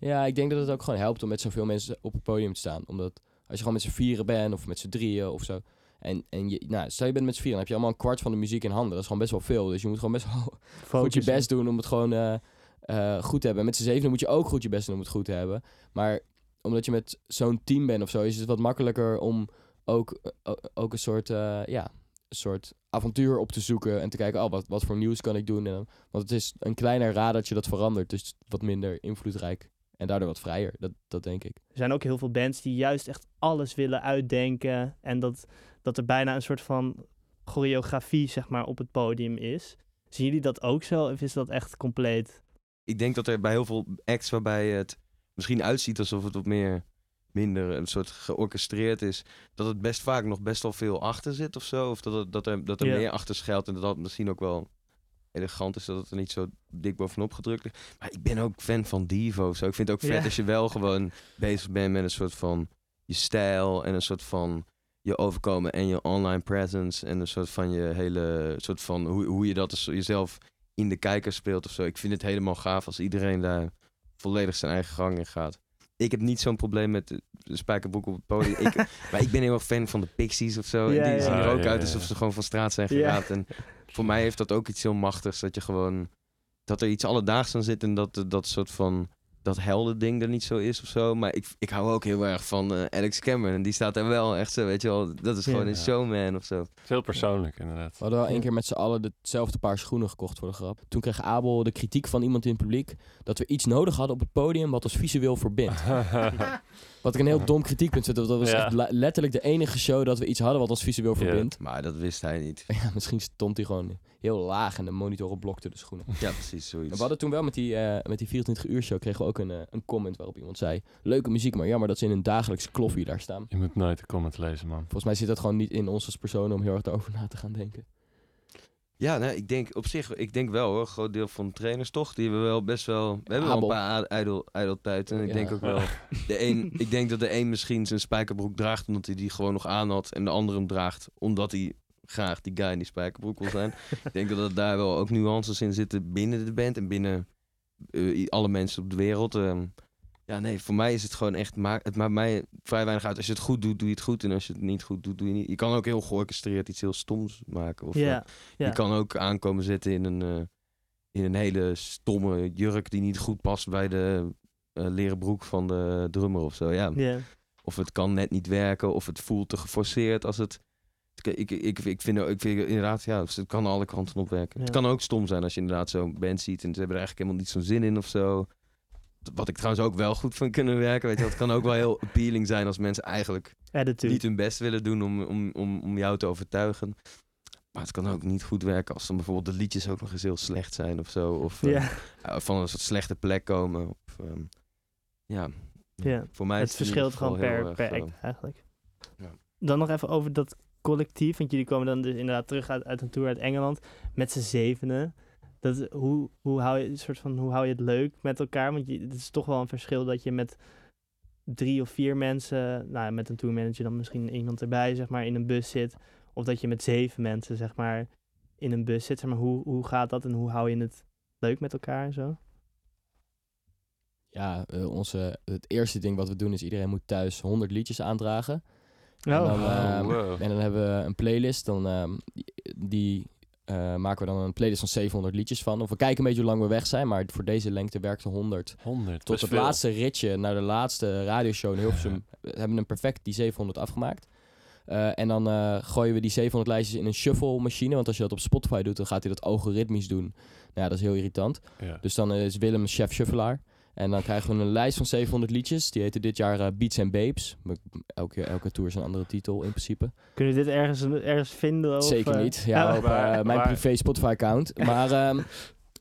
Ja, ik denk dat het ook gewoon helpt om met zoveel mensen op het podium te staan. Omdat als je gewoon met z'n vieren bent of met z'n drieën of zo. En, en je, nou, stel je bent met z'n vieren, dan heb je allemaal een kwart van de muziek in handen. Dat is gewoon best wel veel. Dus je moet gewoon best wel goed je best doen om het gewoon eh, eh, goed te hebben. En met z'n zevenen moet je ook goed je best doen om het goed te hebben. Maar omdat je met zo'n team bent of zo, is het wat makkelijker om ook, eh, ook een soort, ja, een soort avontuur op te zoeken. En te kijken, oh, wat, wat voor nieuws kan ik doen? En, want het is een kleiner radertje dat verandert. Dus wat minder invloedrijk. En daardoor wat vrijer. Dat, dat denk ik. Er zijn ook heel veel bands die juist echt alles willen uitdenken. En dat, dat er bijna een soort van choreografie zeg maar, op het podium is. Zien jullie dat ook zo? Of is dat echt compleet... ik denk dat er bij heel veel acts waarbij het misschien uitziet alsof het wat meer minder een soort georchestreerd is, dat het best vaak nog best wel veel achter zit of zo. Of dat, het, dat er, dat er meer achter schuilt en dat dat misschien ook wel elegant is dat het er niet zo dik bovenop gedrukt ligt. Maar ik ben ook fan van Divo zo. Ik vind het ook vet Ja. als je wel gewoon bezig bent met een soort van je stijl en een soort van je overkomen en je online presence en een soort van je hele soort van hoe, hoe je dat dus jezelf in de kijker speelt of zo. Ik vind het helemaal gaaf als iedereen daar volledig zijn eigen gang in gaat. Ik heb niet zo'n probleem met spijkerbroek op het podium. ik, maar ik ben heel erg fan van de Pixies of zo. Ja, en die ja, zien er ook Ah, ja, uit alsof ja. ze gewoon van straat zijn Ja. geraakt. En voor mij heeft dat ook iets heel machtigs. Dat je gewoon... Dat er iets alledaags aan zit en dat, dat soort van... dat helder ding er niet zo is of zo. Maar ik, ik hou ook heel erg van eh, Alex Cameron. En die staat er wel echt zo, weet je wel. Dat is Ja. gewoon een Ja. showman of zo. Veel persoonlijk, inderdaad. We hadden wel één keer met z'n allen hetzelfde paar schoenen gekocht voor de grap. Toen kreeg Abel de kritiek van iemand in het publiek dat we iets nodig hadden op het podium wat ons visueel verbindt. Wat ik een heel dom kritiekpunt vind. want Dat was Ja. echt le- letterlijk de enige show dat we iets hadden wat ons visueel Ja. verbindt. Maar dat wist hij niet. Ja, misschien stond hij gewoon heel laag en de monitoren blokten de schoenen. Ja, precies, zoiets. We hadden toen wel met die, eh, met die 24 uur show kregen we ook een, eh, een comment waarop iemand zei... Leuke muziek, maar jammer dat ze in een dagelijkse kloffie daar staan. Je moet nooit de comments lezen, man. Volgens mij zit dat gewoon niet in ons als personen om heel erg daarover na te gaan denken. Ja, nou, ik denk op zich, ik denk wel hoor, een groot deel van de trainers toch, die hebben wel best wel, we hebben wel een paar ijdel, ijdeltijd. En ik Ja. denk ook wel, de een, ik denk dat de een misschien zijn spijkerbroek draagt omdat hij die gewoon nog aan had. En de andere hem draagt omdat hij graag die guy in die spijkerbroek wil zijn. ik denk dat er daar wel ook nuances in zitten binnen de band en binnen eh, alle mensen op de wereld. Ehm, ja, nee, voor mij is het gewoon echt, maak, het maakt mij vrij weinig uit. Als je het goed doet, doe je het goed. En als je het niet goed doet, doe je niet. Je kan ook heel georchestreerd iets heel stoms maken. Of, eh, je kan ook aankomen zitten in een, eh, in een hele stomme jurk die niet goed past bij de eh, leren broek van de drummer of zo. Ja. ja. Of het kan net niet werken, of het voelt te geforceerd als het. Ik, ik, ik, vind, ik vind inderdaad, ja, het kan alle kanten op werken. Ja. Het kan ook stom zijn als je inderdaad zo'n band ziet en ze hebben er eigenlijk helemaal niet zo'n zin in of zo. Wat ik trouwens ook wel goed van kunnen werken. Weet je, het kan ook wel heel appealing zijn als mensen eigenlijk Attitude. niet hun best willen doen om, om, om, om jou te overtuigen. Maar het kan ook niet goed werken als dan bijvoorbeeld de liedjes ook nog eens heel slecht zijn of zo. Of eh, eh, van een soort slechte plek komen. Of, ehm, ja, ja. voor mij Het verschilt gewoon per, erg per act eigenlijk. Ja. Dan nog even over dat collectief. Want jullie komen dan dus inderdaad terug uit, uit een tour uit Engeland. Met z'n zevenen. Dat, hoe, hoe, hou je, een soort van, hoe hou je het leuk met elkaar? Want je, het is toch wel een verschil dat je met drie of vier mensen... Nou, met een tourmanager dan misschien iemand erbij, zeg maar, in een bus zit. Of dat je met zeven mensen, zeg maar, in een bus zit. Zeg maar, hoe, hoe gaat dat en hoe hou je het leuk met elkaar en zo? Ja, eh, onze, het eerste ding wat we doen is iedereen moet thuis 100 liedjes aandragen. En Oh, dan, Oh, ehm, wow. En dan hebben we een playlist. Dan, ehm, die eh, maken we dan een playlist van 700 liedjes van. Of we kijken een beetje hoe lang we weg zijn. Maar voor deze lengte werkte 100. 100. Tot het veel. laatste ritje naar de laatste radioshow in Hilversum. We hebben hem perfect die 700 afgemaakt. Eh, en dan eh, gooien we die 700 lijstjes in een shuffle machine. Want als je dat op Spotify doet, dan gaat hij dat algoritmisch doen. Nou ja, dat is heel irritant. Ja. Dus dan is Willem chef shuffelaar. En dan krijgen we een lijst van 700 liedjes. Die heette dit jaar eh, Beats and Babes. Elke, elke tour is een andere titel in principe. Kun je dit ergens, ergens vinden? Of, Zeker eh, niet. Ja, op eh, mijn privé Spotify-account. Maar ehm,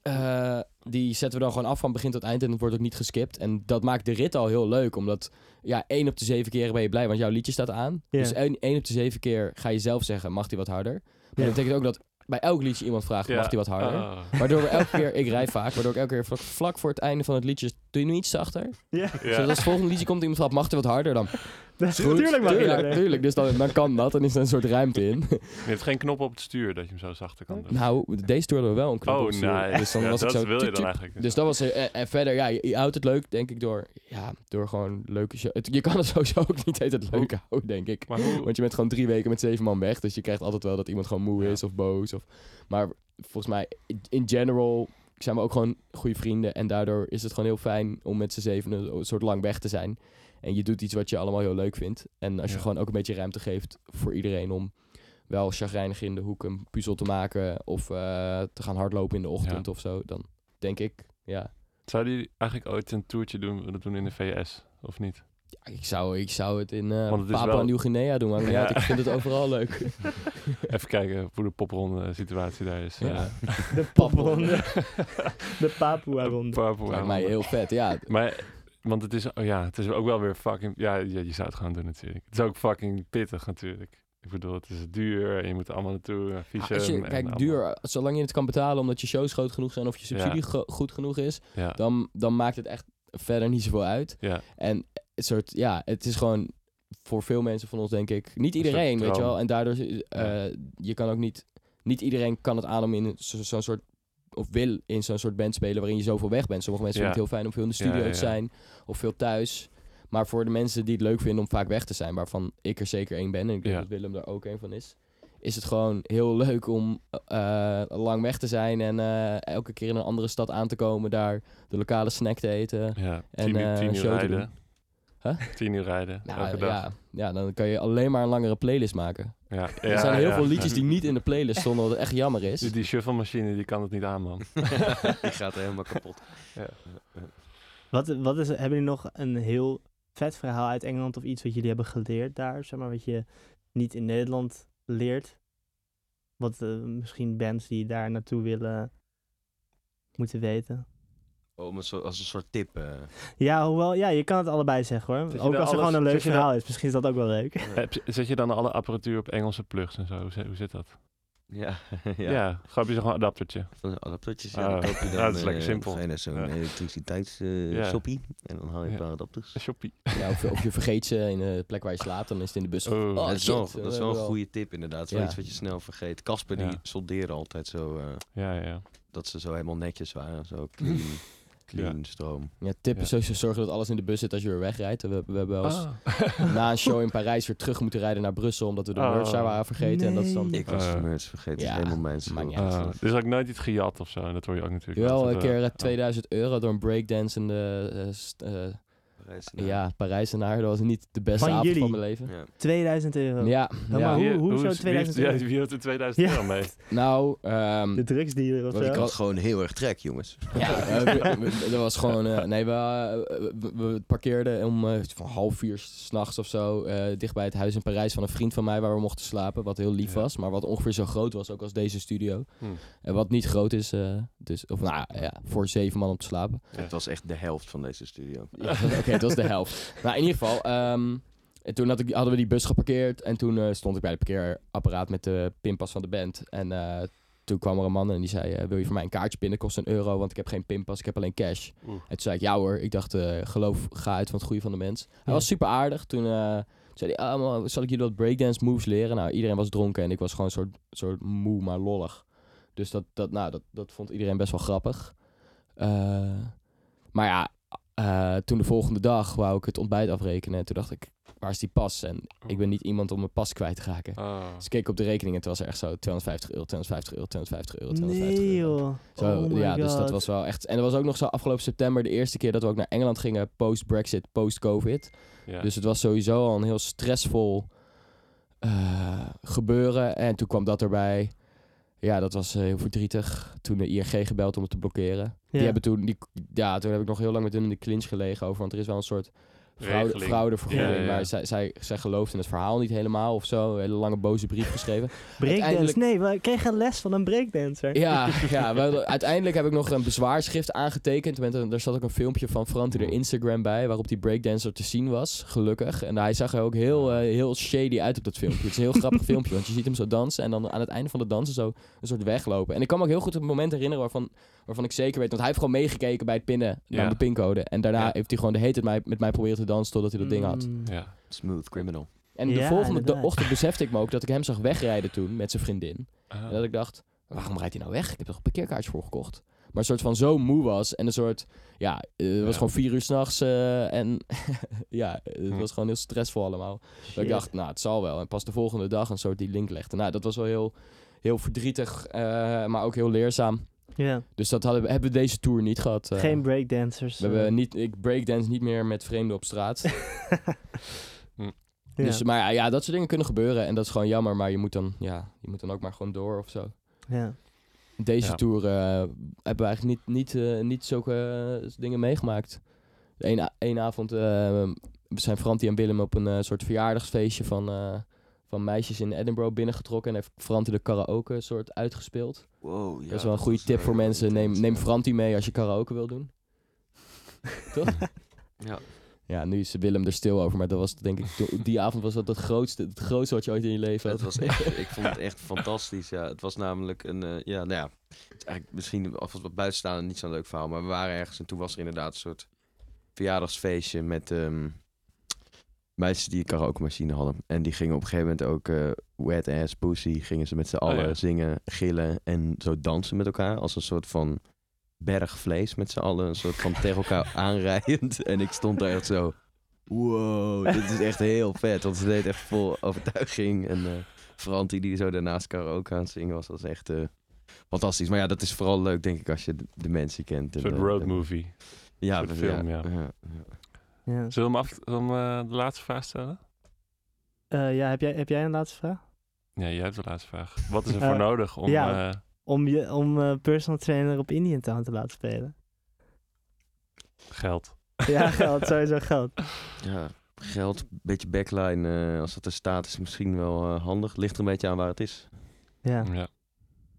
eh, die zetten we dan gewoon af van begin tot eind en het wordt ook niet geskipt. En dat maakt de rit al heel leuk, omdat ja, één op de zeven keer ben je blij, want jouw liedje staat aan. Dus één, één op de zeven keer ga je zelf zeggen, mag die wat harder? Maar dat betekent ook dat bij elk liedje iemand vraagt, Ja. mag die wat harder? Ah. Waardoor we elke keer, ik rij vaak, waardoor ik elke keer vlak, vlak voor het einde van het liedje, doe je nu iets zachter? Ja, Ja. Zodat als het volgende liedje komt, iemand vraagt, mag die wat harder? Dan, natuurlijk mag tuurlijk. Dus dan, dan kan dat, dan is er een soort ruimte in. Je hebt geen knop op het stuur dat je hem zo zachter kan doen. Nou, deze tour hadden we wel een knop op oh, het stuur. nee. Dus dan Ja, was dat ik zo... wil je dan eigenlijk. Dus dat was... eh, En verder, ja, je, je houdt het leuk, denk ik, door... Ja, door gewoon leuke show. Het, je kan het sowieso ook niet heet het leuk houden, denk ik. Maar hoe... Want je bent gewoon drie weken met zeven man weg. Dus je krijgt altijd wel dat iemand gewoon moe Ja. is of boos. Of, maar volgens mij, in general zijn we ook gewoon goede vrienden. En daardoor is het gewoon heel fijn om met z'n zeven een soort lang weg te zijn. En je doet iets wat je allemaal heel leuk vindt. En als je Ja. gewoon ook een beetje ruimte geeft voor iedereen om wel chagrijnig in de hoek een puzzel te maken. Of eh, te gaan hardlopen in de ochtend Ja. of zo. Dan denk ik, ja. Zouden jullie eigenlijk ooit een toertje doen, doen in de VS? Of niet? Ja, Ik zou, ik zou het in eh is Papua wel- Nieuw-Guinea doen. Maar Ja. ja. ik vind het overal leuk. Even kijken hoe de popronde situatie daar is. Ja. eh. De popronde. de Papua-ronde. Papua Lijkt mij heel vet, ja. Maar, want het is, oh ja, het is ook wel weer fucking... Ja, je, je zou het gewoon doen natuurlijk. Het is ook fucking pittig natuurlijk. Ik bedoel, het is duur en je moet er allemaal naartoe. Ja, Visum als je, kijk, allemaal. duur, zolang je het kan betalen omdat je shows groot genoeg zijn of je subsidie Ja. go- goed genoeg is, Ja, dan, dan maakt het echt verder niet zoveel uit. ja. En het soort, ja, het is gewoon voor veel mensen van ons denk ik, niet Een iedereen, weet je wel. En daardoor, eh je kan ook niet, niet iedereen kan het aan om in zo- zo'n soort, of wil in zo'n soort band spelen waarin je zoveel weg bent. Sommige mensen Ja. vinden het heel fijn om veel in de studio ja, te zijn of veel thuis. Maar voor de mensen die het leuk vinden om vaak weg te zijn, waarvan ik er zeker één ben, en ik denk dat Willem daar ook één van is, is het gewoon heel leuk om eh, lang weg te zijn en eh, elke keer in een andere stad aan te komen, daar de lokale snack te eten. En, tien, uur show te doen. Huh? Tien uur rijden, Nou, elke dag. ja, ja, dan kan je alleen maar een langere playlist maken. Ja. er zijn heel ja. veel liedjes die niet in de playlist stonden, wat echt jammer is. Die, die shuffle-machine, die kan het niet aan, man. Die gaat helemaal kapot. Wat, wat is, hebben jullie nog een heel vet verhaal uit Engeland of iets wat jullie hebben geleerd daar? Zeg maar wat je niet in Nederland leert? Wat eh, misschien bands die daar naartoe willen moeten weten? Om een soort, als een soort tip. eh. Ja, hoewel, ja, je kan het allebei zeggen hoor. Ook als er alles- gewoon een leuk verhaal is. Misschien is dat ook wel leuk. Zet je dan alle apparatuur op Engelse plugs en zo? Hoe, zit- hoe zit dat? Ja, Ja, ja. gewoon heb je zo'n adaptertje. Van de adaptertjes. Ah, Ja, dan koop je dan, ja, dat is eh, lekker simpel. Ga je naar zo'n Ja. elektriciteitssoppie. Ja. soppie en dan haal je Ja. een paar adapters. Een shoppie. Ja, of, je- of je vergeet ze in de plek waar je slaapt, dan is het in de bus. Oh. Oh, dat, is wel, shit, dat is we wel een goede tip inderdaad. Ja. Zoiets wat je snel vergeet. Casper Ja. die solderen altijd zo, eh, Ja, ja, ja. dat ze zo helemaal netjes waren. Zo clean, clean stroom. Ja, tip Ja. is sowieso zorgen dat alles in de bus zit als je weer wegrijdt. We, we hebben wel eens Ah. na een show in Parijs weer terug moeten rijden naar Brussel, omdat we de merch daar waren vergeten. En dat is dan... Ik was Eh. de merch vergeten. ja, helemaal niet uit. Ah, dus ook nooit iets gejat of zo. En dat hoor je ook natuurlijk. Altijd, een eh, keer eh, oh. 2000 euro door een breakdance in de st- Parijs, nou, ja, Parijzenaar. Dat was niet de beste Van avond jullie? van mijn leven. ja. 2000 euro. Ja, maar ja. hoe- Wie- hoe zo is- 2000 wie heeft- euro? Ja, wie heeft er 2000 Ja. euro mee? nou, ehm, De drugsdealer of zo. Ik had gewoon heel erg trek, jongens. Ja, eh, dat was gewoon... eh, nee, we, eh, we, we parkeerden om eh, van half vier s'nachts of zo... eh dicht bij het huis in Parijs van een vriend van mij... waar we mochten slapen, wat heel lief Ja. was. Maar wat ongeveer zo groot was ook als deze studio. Hm. En wat niet groot is, eh, dus, of nou ja, voor zeven man om te slapen. Ja. Het was echt de helft van deze studio. Ja, Oké, dat was de helft. Maar in ieder geval, ehm, en toen had ik, hadden we die bus geparkeerd. En toen eh, stond ik bij het parkeerapparaat met de pinpas van de band. En eh, toen kwam er een man en die zei, eh, wil je voor mij een kaartje pinnen? Kost een euro, want ik heb geen pinpas, ik heb alleen cash. Oeh. En toen zei ik, ja hoor, ik dacht, geloof, ga uit van het goede van de mens. Hij Ja. was super aardig. Toen zei hij, ah, zal ik jullie wat breakdance moves leren? Nou, iedereen was dronken en ik was gewoon een soort, soort moe, maar lollig. Dus dat, dat, nou, dat, dat vond iedereen best wel grappig. Maar ja, eh, toen de volgende dag wou ik het ontbijt afrekenen. En toen dacht ik, waar is die pas? En ik ben niet iemand om mijn pas kwijt te raken. Ah. Dus ik keek op de rekening en toen was er echt zo 250 euro, 250 euro, 250 euro, 250 Nee euro. joh. Zo, oh ja, dus dat was wel echt... En dat was ook nog zo afgelopen september de eerste keer dat we ook naar Engeland gingen post-Brexit, post-Covid. Dus het was sowieso al een heel stressvol eh, gebeuren. En toen kwam dat erbij. Ja, dat was eh, heel verdrietig. Toen de ING gebeld om het te blokkeren. Die hebben toen, die, ja, toen heb ik nog heel lang met hun in de clinch gelegen over. Want er is wel een soort fraude, fraudevergoeding. Ja, ja, ja. Maar zij, zij, zij geloofde in het verhaal niet helemaal of zo. Een hele lange boze brief geschreven. Breakdance. uiteindelijk- Nee, we kregen les van een breakdancer. Ja, ja we uiteindelijk heb ik nog een bezwaarschrift aangetekend. Met een, er zat ook een filmpje van Franti er Instagram bij, waarop die breakdancer te zien was, gelukkig. En hij zag er ook heel, eh, heel shady uit op dat filmpje. Het is een heel grappig filmpje, want je ziet hem zo dansen en dan aan het einde van de dansen zo een soort weglopen. En ik kan me ook heel goed het moment herinneren waarvan, waarvan ik zeker weet, want hij heeft gewoon meegekeken bij het pinnen naar Ja. de pincode. En daarna Ja. heeft hij gewoon de hele tijd mij, met mij proberen te dansen totdat hij dat ding had. Mm. Ja. Smooth criminal. En de Ja, volgende ochtend besefte ik me ook dat ik hem zag wegrijden toen met zijn vriendin. Ah. En dat ik dacht, waarom rijdt hij nou weg? Ik heb toch een parkeerkaartje voor gekocht. Maar een soort van zo moe was. En een soort, ja, eh, het was Ja. gewoon vier uur s'nachts. eh en ja, het Hm. was gewoon heel stressvol allemaal. Dat ik dacht, nou, het zal wel. En pas de volgende dag een soort die link legde. Nou, dat was wel heel, heel verdrietig, eh, maar ook heel leerzaam. Ja. Dus dat hadden we, hebben we deze tour niet gehad. eh. Geen breakdancers. we hebben niet, ik breakdance niet meer met vreemden op straat. ja. Dus, maar ja, ja, dat soort dingen kunnen gebeuren. En dat is gewoon jammer. Maar je moet dan, ja, je moet dan ook maar gewoon door of zo. ja. Deze Ja. tour eh, hebben we eigenlijk niet, niet, eh, niet zulke eh, dingen meegemaakt. Eén één avond eh, zijn Franti en Willem op een eh, soort verjaardagsfeestje van, eh, van meisjes in Edinburgh binnengetrokken. En heeft Franti de karaoke soort uitgespeeld. Wow, ja, dat is wel een goede tip eh, voor mensen. Neem, neem. Franti mee als je karaoke wil doen. Toch? Ja. Ja, nu is Willem er stil over. Maar dat was denk ik, die avond was dat het grootste, het grootste wat je ooit in je leven Het had. was echt, ik vond het echt fantastisch. Ja, het was namelijk een, eh, ja, nou ja, het is eigenlijk misschien als wat buitenstaande niet zo'n leuk verhaal, maar we waren ergens en toen was er inderdaad een soort verjaardagsfeestje met ehm, meisjes die een karaoke machine hadden. En die gingen op een gegeven moment ook eh, wet ass pussy, gingen ze met z'n allen ja. zingen, gillen en zo dansen met elkaar als een soort van berg vlees met z'n allen, een soort van tegen elkaar aanrijend. En ik stond daar echt zo, wow, dit is echt heel vet, want ze deed echt vol overtuiging en... eh, Franti die zo daarnaast karaoke aan het zingen was. Was echt eh, fantastisch. Maar ja, dat is vooral leuk, denk ik, als je de, de mensen kent. Een soort road movie. Ja, we- film, ja. ja, ja. Ja. Zullen we hem af, eh, de laatste vraag stellen? Eh, ja, heb jij, heb jij een laatste vraag? Ja, jij hebt de laatste vraag. Wat is er Eh, voor nodig om... ja. eh, Om je om eh, personal trainer op Indian Town te laten spelen. geld. Ja, geld, sowieso geld. Ja, geld, een beetje backline. eh, als dat er staat, is misschien wel eh, handig. Ligt er een beetje aan waar het is. Ja, Ja.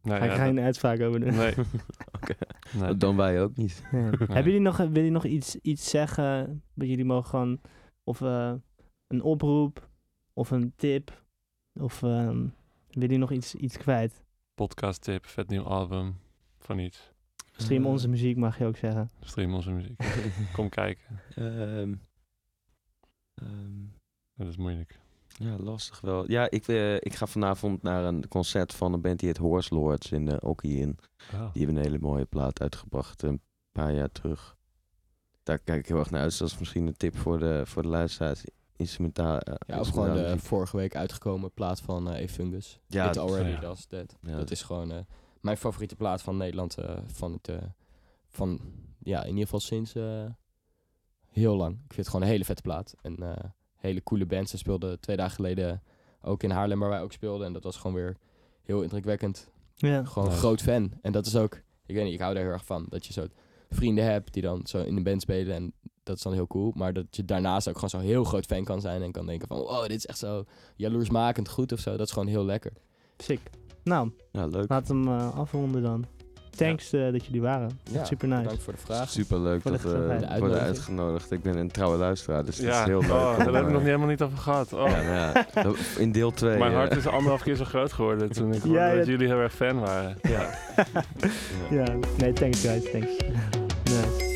Nou, ga ik ja, geen dat- uitspraak over doen. Nee. Oké. nee. Dan wij ook niet. Ja. Nee. Hebben jullie nog, willen jullie nog iets, iets zeggen? Dat jullie mogen gewoon, of eh, een oproep, of een tip, of ehm willen jullie nog iets, iets kwijt? Podcast tip, vet nieuw album. Van iets. Stream Eh, onze muziek, mag je ook zeggen. Stream onze muziek. Kom kijken. ehm, ehm, Dat is moeilijk. Ja, lastig wel. Ja, ik, eh, ik ga vanavond naar een concert van een band die heet Horse Lords in uh, Okie in. Oh. Die hebben een hele mooie plaat uitgebracht een paar jaar terug. Daar kijk ik heel erg naar uit. Dus dat is misschien een tip voor de, voor de luisteraars. Instrumentaal. eh, Ja, of gewoon de vorige week uitgekomen plaat van eh Fungus. Ja, It Already ja. Does That. Ja, dat is gewoon eh, mijn favoriete plaat van Nederland. eh, van, het, eh, van, ja, in ieder geval sinds eh, heel lang. Ik vind het gewoon een hele vette plaat. En eh, hele coole band. Ze speelden twee dagen geleden ook in Haarlem, waar wij ook speelden. En dat was gewoon weer heel indrukwekkend. Ja, Gewoon Nice. groot fan. En dat is ook, ik weet niet, ik hou daar heel erg van. Dat je zo vrienden hebt die dan zo in de band spelen. En dat is dan heel cool. Maar dat je daarnaast ook gewoon zo heel groot fan kan zijn. En kan denken van, oh, dit is echt zo jaloersmakend goed of zo. Dat is gewoon heel lekker. sick. Nou, Ja, leuk. laat hem eh, afronden dan. Thanks eh, dat jullie waren. Ja, Super nice. Bedankt voor de vraag. Super leuk dat we worden uitgenodigd. Ik ben een trouwe luisteraar, dus het Ja, is heel leuk. oh, daar heb ik eh, nog niet helemaal niet over gehad. Oh. ja, nou ja, dat- in deel 2. Mijn hart is anderhalf keer zo groot geworden toen ik hoorde Ja, dat jullie heel erg fan waren. Ja. ja, nee, thanks guys, thanks. nice.